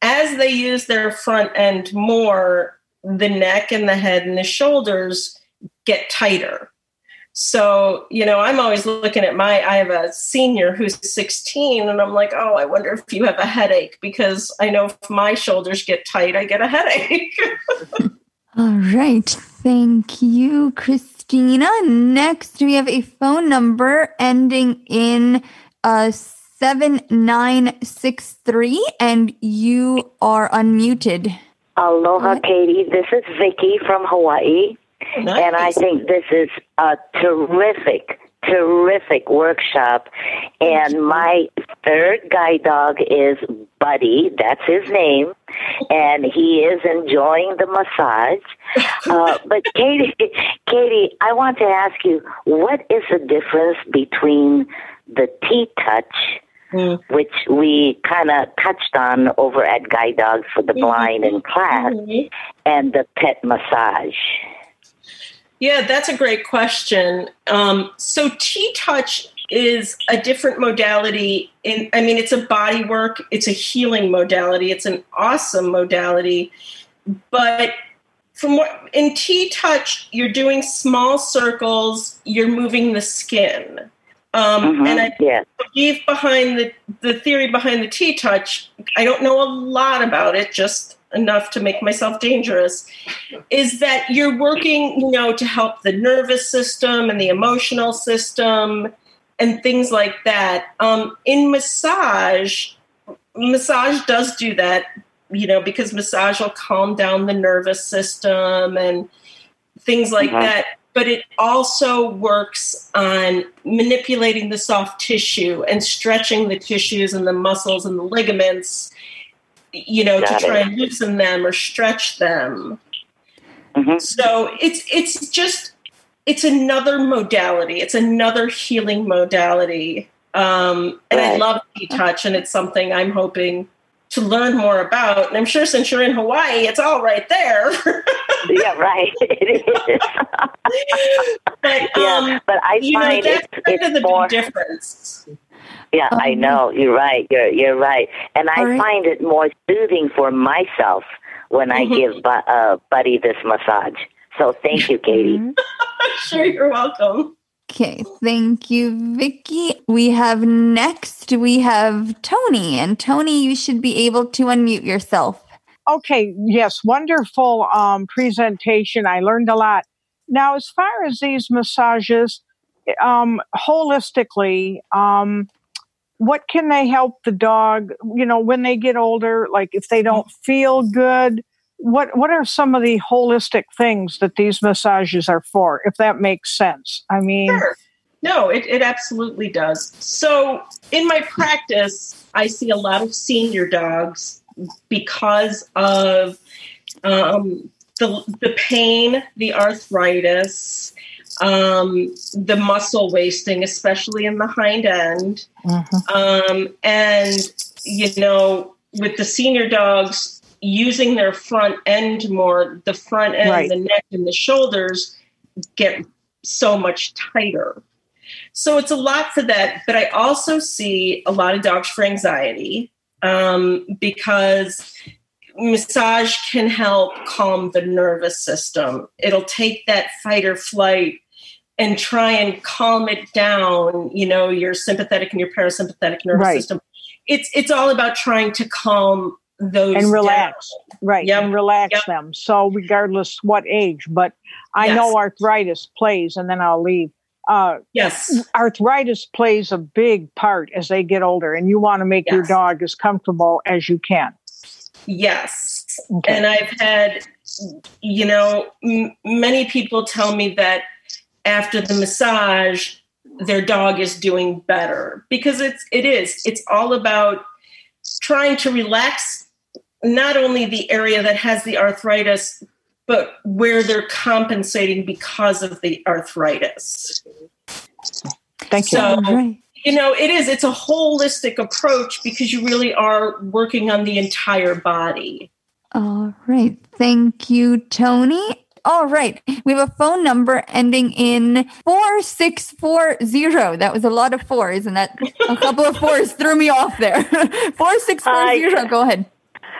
as they use their front end more, the neck and the head and the shoulders get tighter. So, you know, I'm always looking at my, I have a senior who's 16, and I'm like, oh, I wonder if you have a headache because I know if my shoulders get tight, I get a headache. All right. Thank you, Christina. Next, we have a phone number ending in uh, 7963, and you are unmuted. Aloha, Katie. This is Vicky from Hawaii. And I think this is a terrific, terrific workshop. And my third guide dog is Buddy. That's his name. And he is enjoying the massage. Uh, but Katie, Katie, I want to ask you, what is the difference between the T touch, Mm. which we kind of touched on over at Guide Dogs for the Blind in class, Mhm. and the pet massage? Yeah, that's a great question. Um, so T touch is a different modality. In I mean, it's a body work. It's a healing modality. It's an awesome modality. But from what in T touch, you're doing small circles. You're moving the skin. Um, Mhm, And I yes. believe behind the the theory behind the T touch, I don't know a lot about it, just enough to make myself dangerous, is that you're working, you know, to help the nervous system and the emotional system and things like that. Um, in massage, massage does do that, you know, because massage will calm down the nervous system and things like Mhm. that. But it also works on manipulating the soft tissue and stretching the tissues and the muscles and the ligaments, you know, Got to try it. and loosen them or stretch them. Mhm. So it's it's just it's another modality. It's another healing modality. Um, and I Right. love touch, and it's something I'm hoping to learn more about. And I'm sure since you're in Hawaii, it's all right there. yeah, right. It is. but yeah, um, but I you know, find that's it's, kind of the more. big difference. Yeah, I Um, know. You're right. You're you're right. And I All right. find it more soothing for myself when I Mhm. give Bu- uh, Buddy this massage. So thank you, Katie. sure, you're welcome. Okay, thank you, Vicky. We have next, we have Tony. And Tony, you should be able to unmute yourself. Okay, yes, wonderful um, presentation. I learned a lot. Now, as far as these massages, um, holistically, um, what can they help the dog? You know, when they get older, like if they don't feel good, what what are some of the holistic things that these massages are for? If that makes sense, I mean, Sure. No, it, it absolutely does. So, in my practice, I see a lot of senior dogs because of um, the the pain, the arthritis, um, the muscle wasting, especially in the hind end, um, and you know, with the senior dogs using their front end more, the front end, Right. the neck, and the shoulders get so much tighter. So it's a lot for that. But I also see a lot of dogs for anxiety um, because massage can help calm the nervous system. It'll take that fight or flight and try and calm it down, you know, your sympathetic and your parasympathetic nervous Right. system. It's it's all about trying to calm those and down. relax right and relax them so regardless what age but i Yes. know arthritis plays and then i'll leave uh, yes arthritis plays a big part as they get older and you want to make your dog as comfortable as you can Yes. Okay. And I've had, you know, m- many people tell me that after the massage, their dog is doing better because it's it is it's all about trying to relax not only the area that has the arthritis but where they're compensating because of the arthritis thank you so Right. you know it is it's a holistic approach because you really are working on the entire body All right. Thank you, Tony. All right. We have a phone number ending in 4640. That was a lot of fours, and that a couple of fours threw me off there. 4640. Go ahead.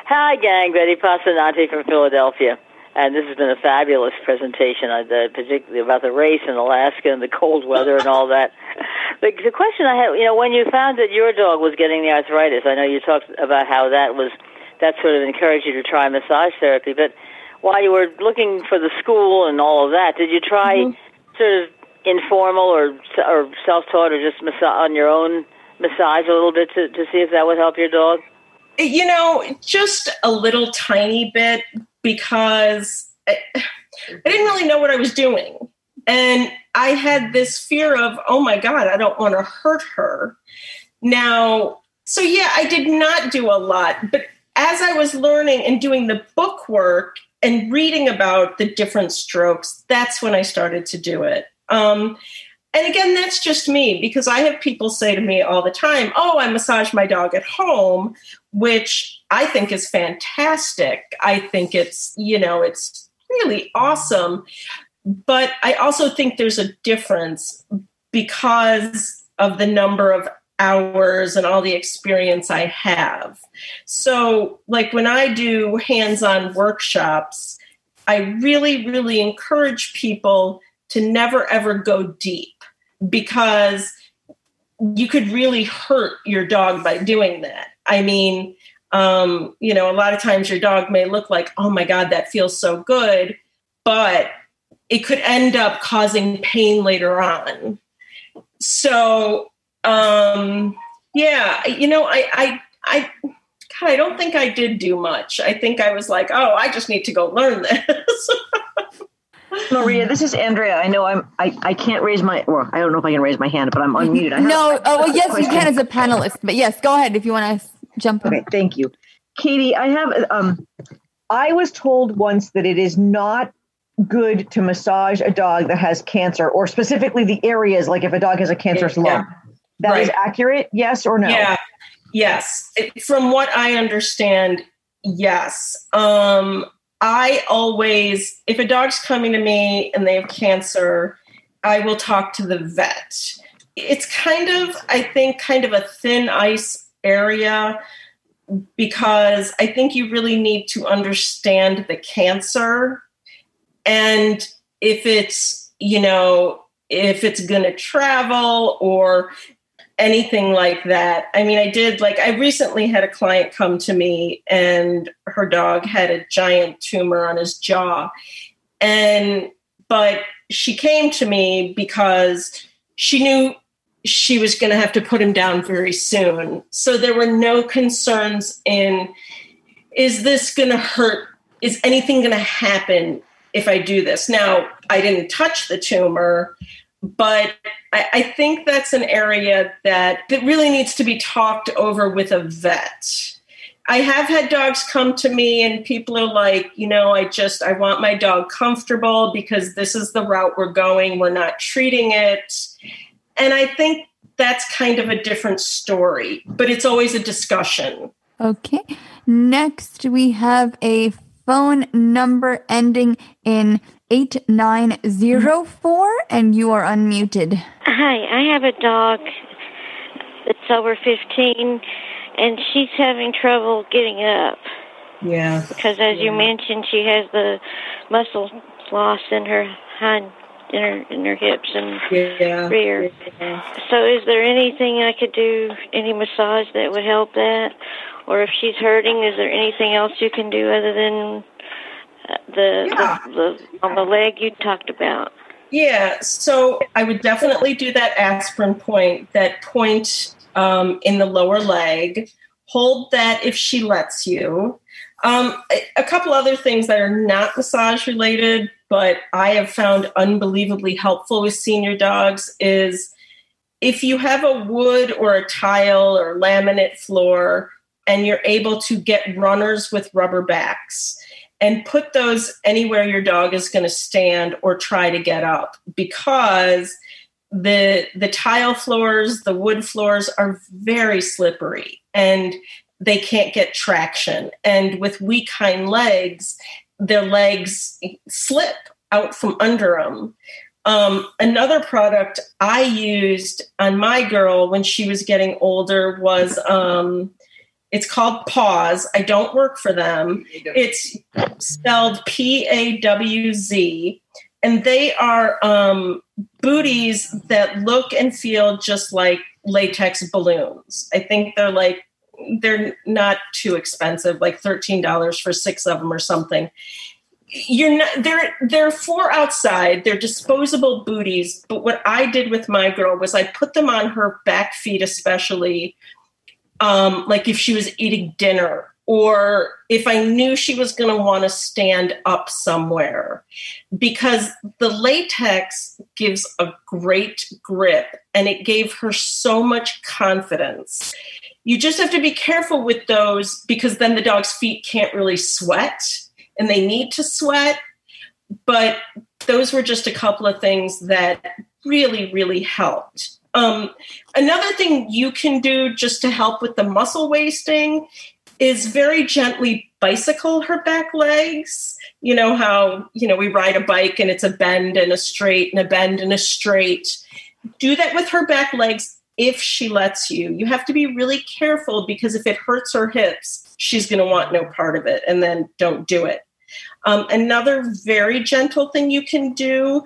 Hi, gang. Betty Passanante from Philadelphia. And this has been a fabulous presentation, the, particularly about the race in Alaska and the cold weather and all that. The, the question I had, you know, when you found that your dog was getting the arthritis, I know you talked about how that was that sort of encouraged you to try massage therapy. But while you were looking for the school and all of that, did you try mm-hmm. sort of informal or or self-taught or just massa- on your own massage a little bit to, to see if that would help your dog? you know, just a little tiny bit because I, I didn't really know what I was doing. And I had this fear of, oh my God, I don't want to hurt her. Now, so yeah, I did not do a lot, but as I was learning and doing the book work and reading about the different strokes, that's when I started to do it. Um, and again, that's just me because I have people say to me all the time, Oh, I massage my dog at home, which I think is fantastic. I think it's, you know, it's really awesome. But I also think there's a difference because of the number of hours and all the experience I have. So, like when I do hands on workshops, I really, really encourage people to never ever go deep because you could really hurt your dog by doing that. I mean, um, you know, a lot of times your dog may look like, oh my God, that feels so good, but it could end up causing pain later on. So, um, yeah, you know, I, I, I, God, I don't think I did do much. I think I was like, oh, I just need to go learn this. Maria, this is Andrea. I know I'm. I, I can't raise my. Well, I don't know if I can raise my hand, but I'm unmuted. I have No, a oh, well, yes, you can as a panelist, but yes, go ahead if you want to jump in. Okay, thank you, Katie. I have. Um, I was told once that it is not good to massage a dog that has cancer, or specifically the areas, like if a dog has a cancerous Yeah. lump. That is Right. accurate. Yes or no? Yeah. Yes. It- from what I understand, yes. Um, I always, if a dog's coming to me and they have cancer, I will talk to the vet. It's kind of, I think, kind of a thin ice area because I think you really need to understand the cancer and if it's, you know, if it's going to travel or anything like that. I mean, I did like I recently had a client come to me and her dog had a giant tumor on his jaw. And but she came to me because she knew she was going to have to put him down very soon. So there were no concerns in is this going to hurt? Is anything going to happen if I do this? Now, I didn't touch the tumor, but I, I think that's an area that that really needs to be talked over with a vet I have had dogs come to me and people are like, you know, I just I want my dog comfortable because this is the route we're going. We're not treating it. And I think that's kind of a different story, but it's always a discussion. Okay. Next, we have a phone number ending in 8904, and you are unmuted. Hi, I have a dog that's over 15, and she's having trouble getting up. Yeah. Because, as you mentioned, she has the muscle loss in her hind in her in her hips and yeah. rear. So, is there anything I could do, any massage that would help that, or if she's hurting, is there anything else you can do other than the, Yeah. the the on the leg you talked about? Yeah, so I would definitely do that aspirin point, that point um, in the lower leg. Hold that if she lets you. Um, a, a couple other things that are not massage related, but I have found unbelievably helpful with senior dogs is if you have a wood or a tile or laminate floor and you're able to get runners with rubber backs and put those anywhere your dog is going to stand or try to get up because the the tile floors the wood floors are very slippery and they can't get traction. And with weak hind legs their legs slip out from under them um, another product i used on my girl when she was getting older was um, it's called Pawz. I don't work for them. It's spelled P A W Z, and they are um, booties that look and feel just like latex balloons. I think they're like they're not too expensive, like thirteen dollars for six of them or something. You're not they're they're for outside. They're disposable booties. But what I did with my girl was I put them on her back feet, especially um, like if she was eating dinner or if I knew she was going to want to stand up somewhere, because the latex gives a great grip and it gave her so much confidence. You just have to be careful with those because then the dog's feet can't really sweat and they need to sweat. But those were just a couple of things that really, really helped. Um, another thing you can do just to help with the muscle wasting is very gently bicycle her back legs. You know how, you know, we ride a bike and it's a bend and a straight and a bend and a straight. Do that with her back legs if she lets you. You have to be really careful because if it hurts her hips, she's going to want no part of it and then don't do it. Um, another very gentle thing you can do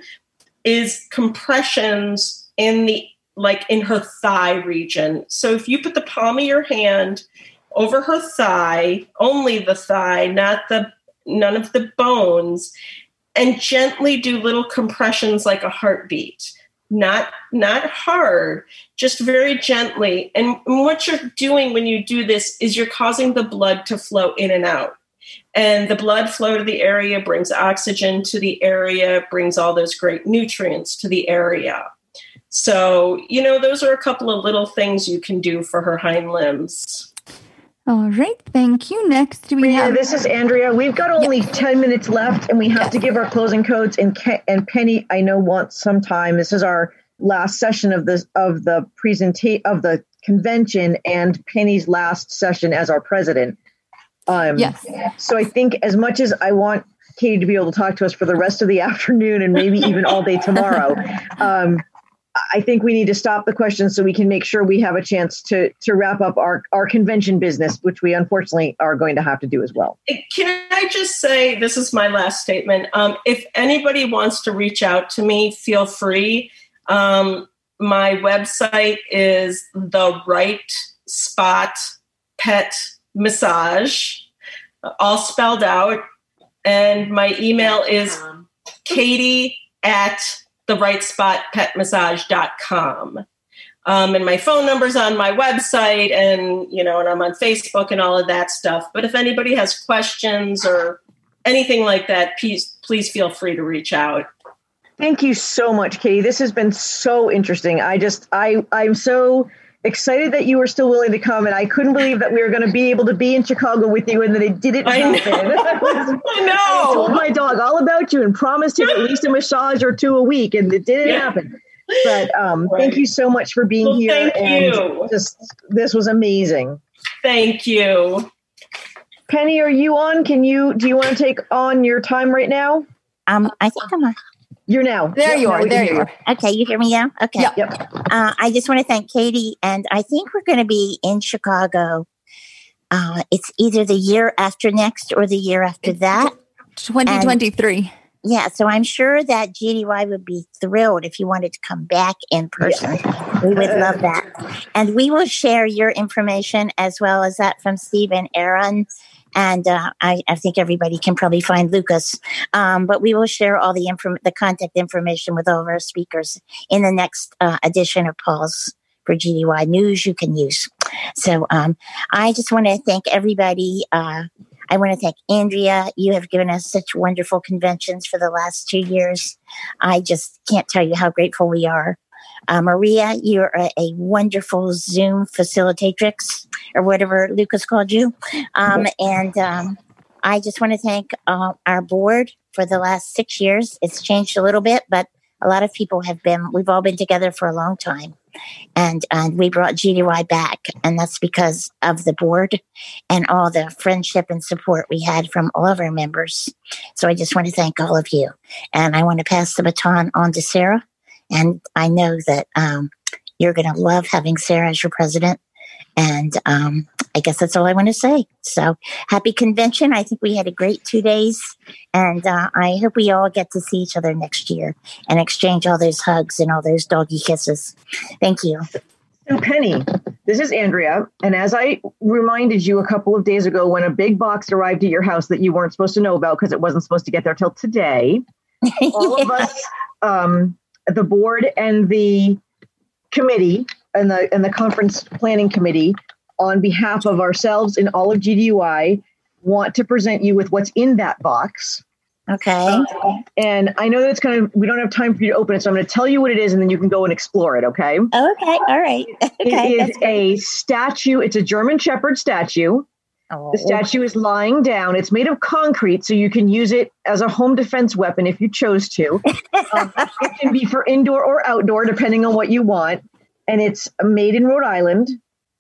is compressions in the like in her thigh region. So if you put the palm of your hand over her thigh, only the thigh, not the none of the bones, and gently do little compressions like a heartbeat. Not not hard, just very gently. And what you're doing when you do this is you're causing the blood to flow in and out. And the blood flow to the area brings oxygen to the area, brings all those great nutrients to the area. So, you know, those are a couple of little things you can do for her hind limbs. All right, thank you. Next, we Yeah, have this is Andrea. We've got only 10 minutes left and we have to give our closing codes and Ke- and Penny I know wants some time. This is our last session of this of the presentation of the convention and Penny's last session as our president. Um Yes. so I think as much as I want Katie to be able to talk to us for the rest of the afternoon and maybe even all day tomorrow, um I think we need to stop the questions so we can make sure we have a chance to to wrap up our our convention business, which we unfortunately are going to have to do as well. Can I just say this is my last statement? Um, if anybody wants to reach out to me, feel free. Um, my website is the right spot pet massage, all spelled out, and my email is Katie at the right spot petmassage.com. Um, and my phone number's on my website and you know and i'm on facebook and all of that stuff but if anybody has questions or anything like that please please feel free to reach out Thank you so much, Katie. This has been so interesting. I just I I'm so excited that you were still willing to come, and I couldn't believe that we were going to be able to be in Chicago with you, and that it didn't I happen. know. I, was- I know. I told my dog all about you and promised him at least a massage or two a week, and it didn't Yeah. happen. But um, thank you so much for being Well, here, thank and you. just this was amazing. Thank you. Penny, are you on? Can you do you want to take on your time right now? Um, I think I'm on. You're now. There Yep, you are. There you are. Okay, you hear me now? Okay. Yep. Yep. Uh, I just want to thank Katie, and I think we're going to be in Chicago. Uh, it's either the year after next or the year after that. 2023. Yeah, so I'm sure that GDUI would be thrilled if you wanted to come back in person. We would love that. And we will share your information as well as that from Steve and Aaron. And uh, I, I think everybody can probably find Lucas. Um, but we will share all the inform- the contact information with all of our speakers in the next uh, edition of Paul's for GDUI News you can use. So um, I just want to thank everybody. Uh, I want to thank Andrea. You have given us such wonderful conventions for the last two years. I just can't tell you how grateful we are. Uh, Maria, you're a, a wonderful Zoom facilitatrix, or whatever Lucas called you. Um, and um, I just want to thank uh, our board for the last six years. It's changed a little bit, but a lot of people have been, we've all been together for a long time. And, and we brought GDUI back, and that's because of the board and all the friendship and support we had from all of our members. So I just want to thank all of you. And I want to pass the baton on to Sarah. And I know that um, you're going to love having Sarah as your president. And um, I guess that's all I want to say. So happy convention. I think we had a great two days. And uh, I hope we all get to see each other next year and exchange all those hugs and all those doggy kisses. Thank you. So, Penny, this is Andrea. And as I reminded you a couple of days ago when a big box arrived at your house that you weren't supposed to know about because it wasn't supposed to get there till today, all of us, um, the board and the committee and the and the conference planning committee, on behalf of ourselves and all of GDUI, want to present you with what's in that box. Okay. Uh, and I know that's kind of we don't have time for you to open it, so I'm going to tell you what it is, and then you can go and explore it. Okay. Okay. All right. Okay. It is a statue. It's a German Shepherd statue. Oh. The statue is lying down. It's made of concrete, so you can use it as a home defense weapon if you chose to. um, it can be for indoor or outdoor, depending on what you want. And it's made in Rhode Island.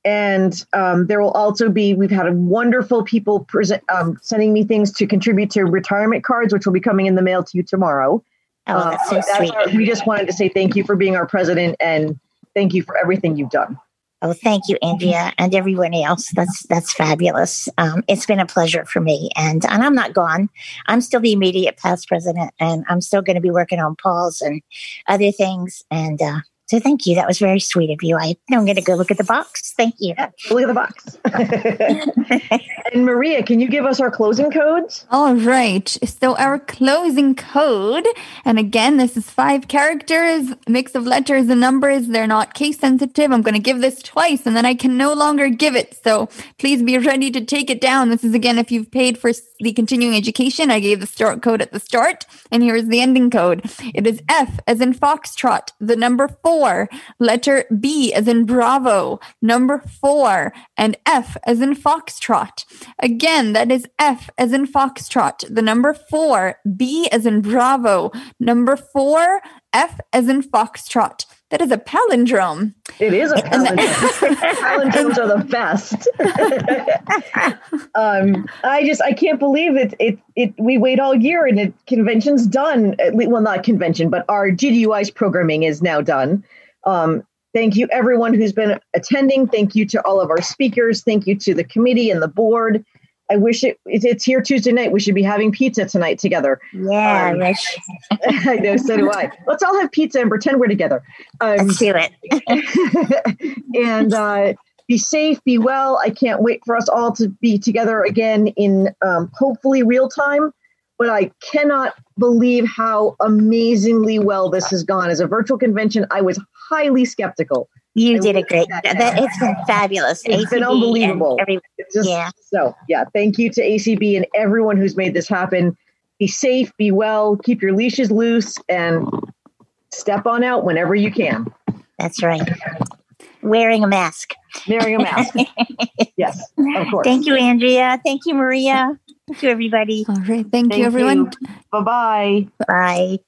And um, there will also be, we've had a wonderful people present, um, sending me things to contribute to retirement cards, which will be coming in the mail to you tomorrow. Oh, that's so that's sweet. our- we just wanted to say thank you for being our president and thank you for everything you've done. Oh, thank you, Andrea, and everyone else. That's that's fabulous. Um, it's been a pleasure for me, and and I'm not gone. I'm still the immediate past president, and I'm still going to be working on Paul's and other things. And uh, so, thank you. That was very sweet of you. I I'm going to go look at the box. Thank you. Look at the box. and Maria, can you give us our closing codes? All right. So our closing code, and again, this is five characters, mix of letters and numbers. They're not case sensitive. I'm going to give this twice and then I can no longer give it. So please be ready to take it down. This is again, if you've paid for the continuing education, I gave the start code at the start and here is the ending code. It is F as in Foxtrot, the number four, letter B as in Bravo, number four, and F as in Foxtrot. Again, that is F as in Foxtrot, the number four, B as in Bravo, number four, F as in Foxtrot. That is a palindrome. It is a palindrome. Palindromes are the best. um, I just I can't believe it. It it we wait all year and the convention's done. At least, well, not convention, but our GDUI's programming is now done. Um, thank you everyone who's been attending. Thank you to all of our speakers. Thank you to the committee and the board. I wish it, it- it's here Tuesday night. We should be having pizza tonight together. Yeah, Um, I wish. I know, so do I. Let's all have pizza and pretend we're together. Um, Let's do it. and uh, be safe, be well. I can't wait for us all to be together again in um, hopefully real time. But I cannot believe how amazingly well this has gone. As a virtual convention, I was highly skeptical. You I did a great. that That, it's been fabulous. It's been unbelievable. It's just- yeah. So, yeah, thank you to ACB and everyone who's made this happen. Be safe, be well, keep your leashes loose, and step on out whenever you can. That's right. wearing a mask. Wearing a mask. yes, of course. Thank you, Andrea. Thank you, Maria. Thank you, everybody. All right. Thank, you, everyone. Bye bye. Bye.